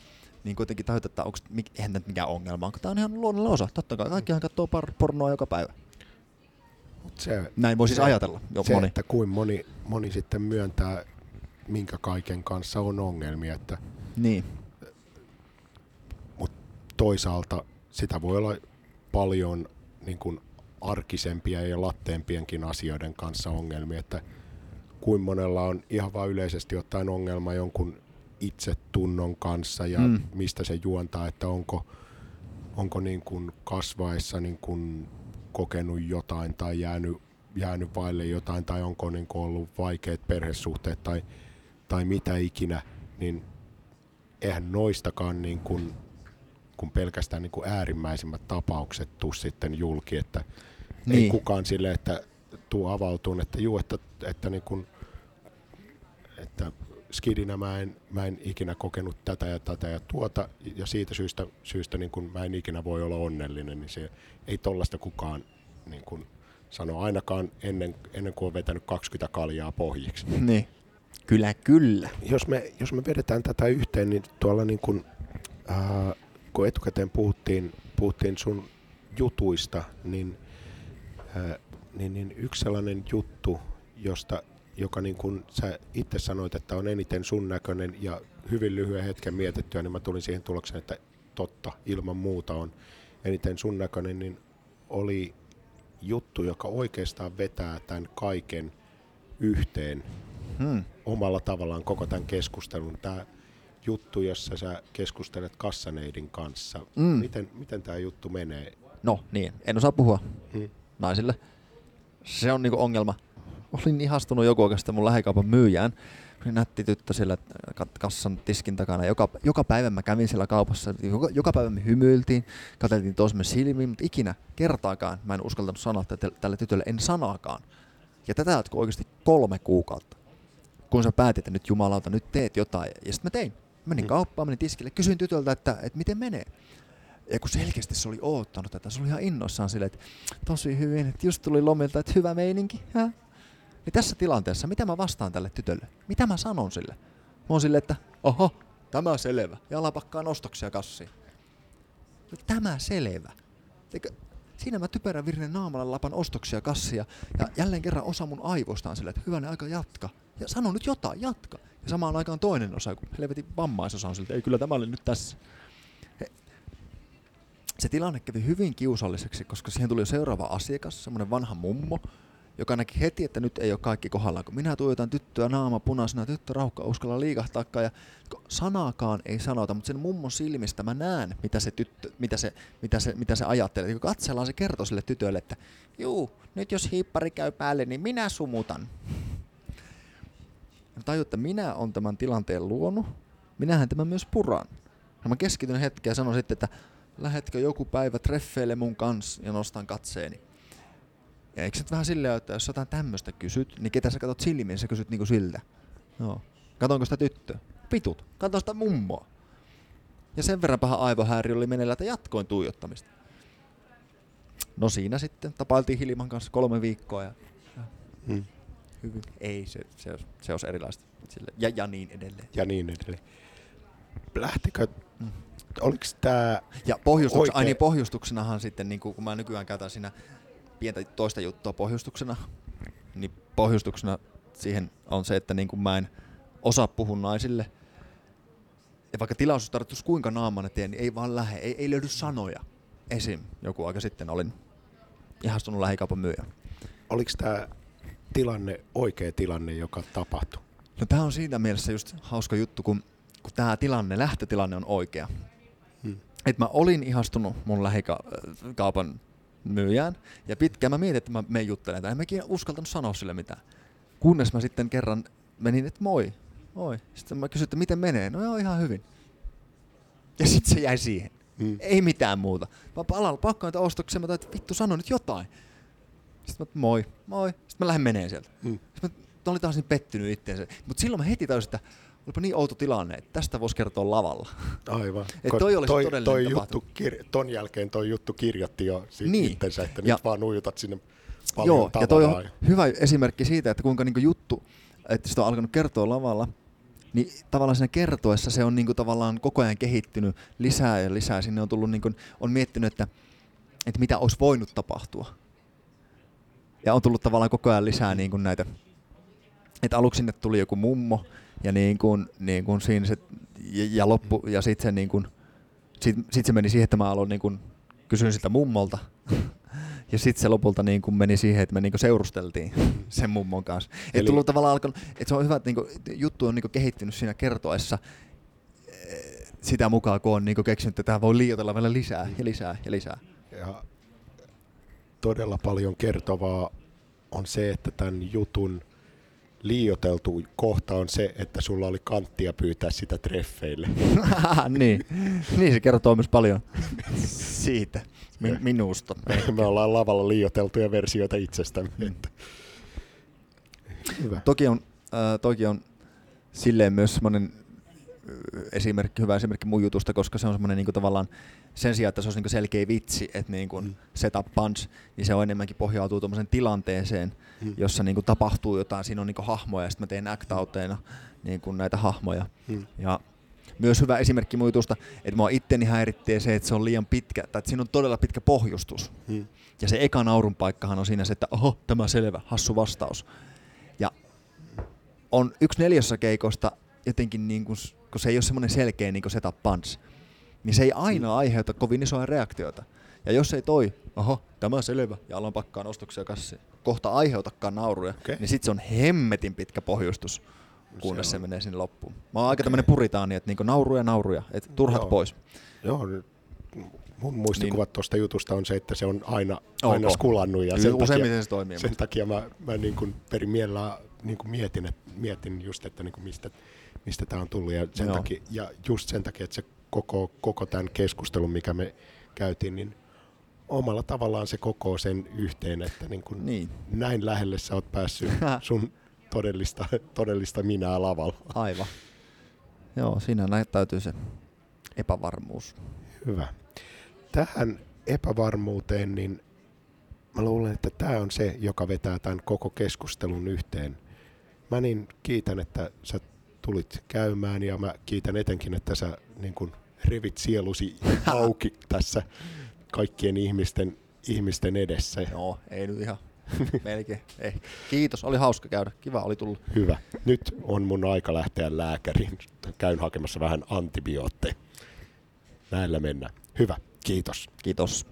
niin kuitenkin tajuta, että onko, eihän tämä mikään ongelma, onko tämä on ihan luonnollinen osa. Totta kai kaikkihan katsoo par- pornoa joka päivä. Mut se, Näin voi siis se- ajatella jo se, moni. että kuin moni, moni sitten myöntää, minkä kaiken kanssa on ongelmia, että Niin. toisaalta sitä voi olla paljon niin kuin arkisempia ja latteempienkin asioiden kanssa ongelmia, että kuin monella on ihan vain yleisesti ottaen ongelma jonkun itsetunnon kanssa ja. Mm. mistä se juontaa, että onko, onko niin kuin kasvaessa niin kuin kokenut jotain tai jäänyt, jäänyt vaille jotain tai onko niin kuin ollut vaikeat perhesuhteet tai, tai mitä ikinä, niin eihän noistakaan niin kuin, kun pelkästään niin kuin äärimmäisimmät tapaukset tuu sitten julki, että niin. ei kukaan sille, että tuu avautuun, että juu, että, että, niin kuin, että skidinä mä en, mä en ikinä kokenut tätä ja tätä ja tuota, ja siitä syystä, syystä niin kun mä en ikinä voi olla onnellinen, niin se ei tollasta kukaan niin kun sano ainakaan ennen, ennen kuin on vetänyt 20 kaljaa pohjiksi. Niin. Kyllä, kyllä. Jos me, jos me vedetään tätä yhteen, niin tuolla niin kun, äh, kun etukäteen puhuttiin, puhuttiin sun jutuista, niin, äh, niin, niin yksi sellainen juttu, josta joka niin kuin sä itse sanoit, että on eniten sun näköinen ja hyvin lyhyen hetken mietittyä, niin mä tulin siihen tulokseen, että totta, ilman muuta on eniten sun näköinen, niin oli juttu, joka oikeastaan vetää tämän kaiken yhteen hmm. omalla tavallaan koko tämän keskustelun. Tämä juttu, jossa sä keskustelet kassaneidin kanssa. Mm. Miten, miten tämä juttu menee? No niin, en osaa puhua hmm. Naisille. Se on niinku ongelma olin ihastunut joku oikeastaan mun lähikaupan myyjään. Oli nätti tyttö siellä kassan tiskin takana. Joka, joka päivä mä kävin siellä kaupassa. Joka, joka päivä me hymyiltiin, katseltiin toisemme silmiin, mutta ikinä kertaakaan mä en uskaltanut sanoa että tälle tytölle en sanaakaan. Ja tätä jatkoi oikeasti kolme kuukautta. Kun sä päätit, että nyt jumalauta, nyt teet jotain. Ja sitten mä tein. Menin mm. kauppaan, menin tiskille, kysyin tytöltä, että, että miten menee. Ja kun selkeästi se oli oottanut tätä, se oli ihan innoissaan silleen, että tosi hyvin, että just tuli lomilta, että hyvä meininki. Hä? Niin tässä tilanteessa, mitä mä vastaan tälle tytölle? Mitä mä sanon sille? Mä oon sille, että oho, tämä selvä. Ja alapakkaan ostoksia kassiin. No, tämä selvä. Eikö, siinä mä typerän virinen naamalla lapan ostoksia kassia ja jälleen kerran osa mun aivoista on sille, että hyvänä aika jatka. Ja sano nyt jotain, jatka. Ja samaan aikaan toinen osa, kun helvetin vammaisosa on siltä, ei kyllä tämä oli nyt tässä. Se tilanne kävi hyvin kiusalliseksi, koska siihen tuli seuraava asiakas, semmoinen vanha mummo, joka näki heti, että nyt ei ole kaikki kohdalla. Kun minä tuijotan tyttöä naama punaisena, tyttö raukka uskalla liikahtaakaan ja sanaakaan ei sanota, mutta sen mummon silmistä mä näen, mitä se, tyttö, mitä se, mitä se, mitä se ajattelee. Kun katsellaan, se kertoo sille tytölle, että juu, nyt jos hiippari käy päälle, niin minä sumutan. Ja taju, että minä on tämän tilanteen luonut, minähän tämän myös puran. Ja mä keskityn hetken ja sanon sitten, että lähetkö joku päivä treffeille mun kanssa ja nostan katseeni. Ja eikö vähän silleen, että jos jotain tämmöistä kysyt, niin ketä sä katot silmiin, sä kysyt niinku siltä. No. Katonko sitä tyttöä? Pitut. Kato sitä mummoa. Ja sen verran paha aivohääri oli meneillä, että jatkoin tuijottamista. No siinä sitten tapailtiin Hilman kanssa kolme viikkoa ja, ja hmm. hyvin. Ei, se, se, olisi, se olisi erilaista. Sille. Ja, ja niin edelleen. Ja niin edelleen. Lähtikö, hmm. oliko tämä Ja pohjustuks, ai niin, pohjustuksenahan sitten, niin kun mä nykyään käytän siinä pientä toista juttua pohjustuksena, niin pohjustuksena siihen on se, että niin kuin mä en osaa puhua naisille. Ja vaikka tilaus tarvittus kuinka naamana teen, niin ei vaan lähde, ei, ei löydy sanoja. Esim. joku aika sitten olin ihastunut lähikaupan myyjä. Oliko tämä tilanne oikea tilanne, joka tapahtui? No tämä on siinä mielessä just hauska juttu, kun, kun tämä tilanne, lähtötilanne on oikea. Hmm. Et mä olin ihastunut mun lähikaupan myyjään. Ja pitkään mä mietin, että mä menen juttelemaan, tai en mäkin uskaltanut sanoa sille mitään. Kunnes mä sitten kerran menin, että moi, moi. Sitten mä kysyin, että miten menee. No joo, ihan hyvin. Ja sitten se jäi siihen. Mm. Ei mitään muuta. Mä palaan pakkaan niitä ostoksia, mä että vittu sano nyt jotain. Sitten mä, moi, moi. Sitten mä lähden meneen sieltä. Mm. Sitten mä olin taas niin pettynyt itseensä. Mutta silloin mä heti tajusin, että olipa niin outo tilanne, että tästä voisi kertoa lavalla. Aivan. että toi olisi toi, todellinen toi juttu, kir- ton jälkeen toi juttu kirjoitti jo niin. itsensä, että ja, nyt vaan nuijutat sinne paljon Joo, ja toi on hyvä esimerkki siitä, että kuinka niinku juttu, että sitä on alkanut kertoa lavalla, niin tavallaan siinä kertoessa se on niinku tavallaan koko ajan kehittynyt lisää ja lisää. Sinne on tullut, niinku, on miettinyt, että, että mitä olisi voinut tapahtua. Ja on tullut tavallaan koko ajan lisää niinku näitä, että aluksi sinne tuli joku mummo, ja niin kuin, niin kuin siinä se, ja, ja loppu, ja sitten se niin kuin, sit, sit se meni siihen, että mä aloin niin kuin, kysyin sitä mummolta, ja sitten se lopulta niin kuin meni siihen, että me niin kuin seurusteltiin sen mummon kanssa. Eli... Et tullut tavallaan alkanut, että se on hyvä, että niin kuin, juttu on niin kuin kehittynyt siinä kertoessa eh, sitä mukaan, kun on niin kuin keksinyt, että tämä voi liioitella vielä lisää ja lisää ja lisää. Ja todella paljon kertovaa on se, että tämän jutun – liioteltu kohta on se, että sulla oli kanttia pyytää sitä treffeille. niin. niin, se kertoo myös paljon siitä, min- minusta. Me ollaan lavalla liioteltuja versioita itsestämme. Mm. Hyvä. Toki on, äh, toki on silleen myös semmoinen esimerkki, hyvä esimerkki mun jutusta, koska se on semmoinen niin tavallaan sen sijaan, että se olisi niin selkeä vitsi, että niin kuin mm. setup punch, niin se on enemmänkin pohjautuu tuommoiseen tilanteeseen, mm. jossa niin kuin tapahtuu jotain, siinä on niin kuin hahmoja ja sitten mä teen act niin kuin näitä hahmoja. Mm. Ja myös hyvä esimerkki mun jutusta, että mua itteni häiritsee se, että se on liian pitkä, tai että siinä on todella pitkä pohjustus. Hmm. Ja se eka naurun paikkahan on siinä se, että oho, tämä selvä, hassu vastaus. Ja on yksi neljässä keikosta jotenkin, niin kuin, kun se ei ole semmoinen selkeä niin setup punch, niin se ei aina hmm. aiheuta kovin isoja reaktioita. Ja jos ei toi, oho, tämä on selvä, ja aloin pakkaan ostoksia kassiin, kohta aiheutakaan nauruja, okay. niin sitten se on hemmetin pitkä pohjustus kunnes se, se menee sinne loppuun. Mä oon aika tämmönen puritaani, että niinku nauruja, nauruja, että turhat Joo. pois. Joo, mun muistikuvat niin. tuosta jutusta on se, että se on aina, aina skulannut ja sen takia, se toimii. Sen takia mä, mä niin kuin perin mielellä niin kuin mietin, että, mietin just, että niin kuin mistä, mistä tämä on tullut ja, sen takia, ja just sen takia, että se koko, koko tämän keskustelun, mikä me käytiin, niin omalla tavallaan se koko sen yhteen, että niin kuin niin. näin lähelle sä oot päässyt sun todellista, todellista minää lavalla. Aivan. Joo, siinä näyttäytyy se epävarmuus. Hyvä. Tähän epävarmuuteen, niin mä luulen, että tämä on se, joka vetää tämän koko keskustelun yhteen. Mä niin kiitän, että sä tulit käymään ja mä kiitän etenkin, että sä niin kun revit sielusi auki tässä kaikkien ihmisten, ihmisten edessä. Joo, ei nyt ihan Melkein. Ei. Kiitos, oli hauska käydä. Kiva oli tullut. Hyvä. Nyt on mun aika lähteä lääkäriin. Käyn hakemassa vähän antibiootteja. Näillä mennään. Hyvä. Kiitos. Kiitos.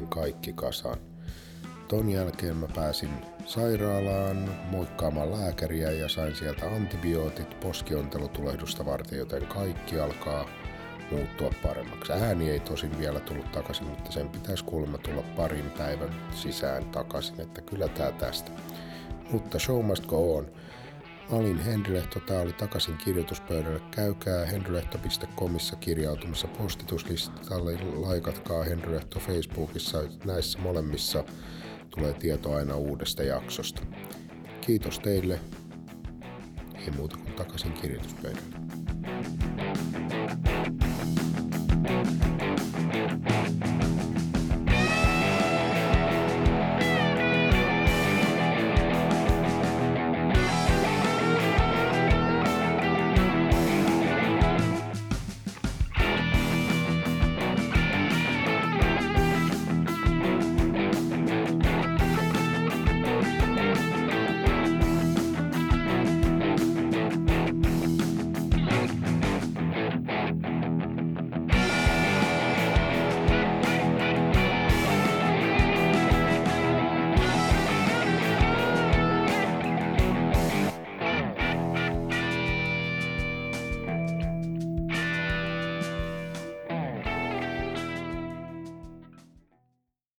Kaikki kasaan. Ton jälkeen mä pääsin sairaalaan moikkaamaan lääkäriä ja sain sieltä antibiootit poskiontelutulehdusta varten, joten kaikki alkaa muuttua paremmaksi. Ääni ei tosin vielä tullut takaisin, mutta sen pitäisi kuulemma tulla parin päivän sisään takaisin, että kyllä tää tästä. Mutta show must go on. Mä olin Henri Lehto, tää oli takaisin kirjoituspöydälle. Käykää henrylehto.comissa kirjautumassa postituslistalle, laikatkaa Henri Lehto Facebookissa, näissä molemmissa tulee tieto aina uudesta jaksosta. Kiitos teille, ei muuta kuin takaisin kirjoituspöydälle.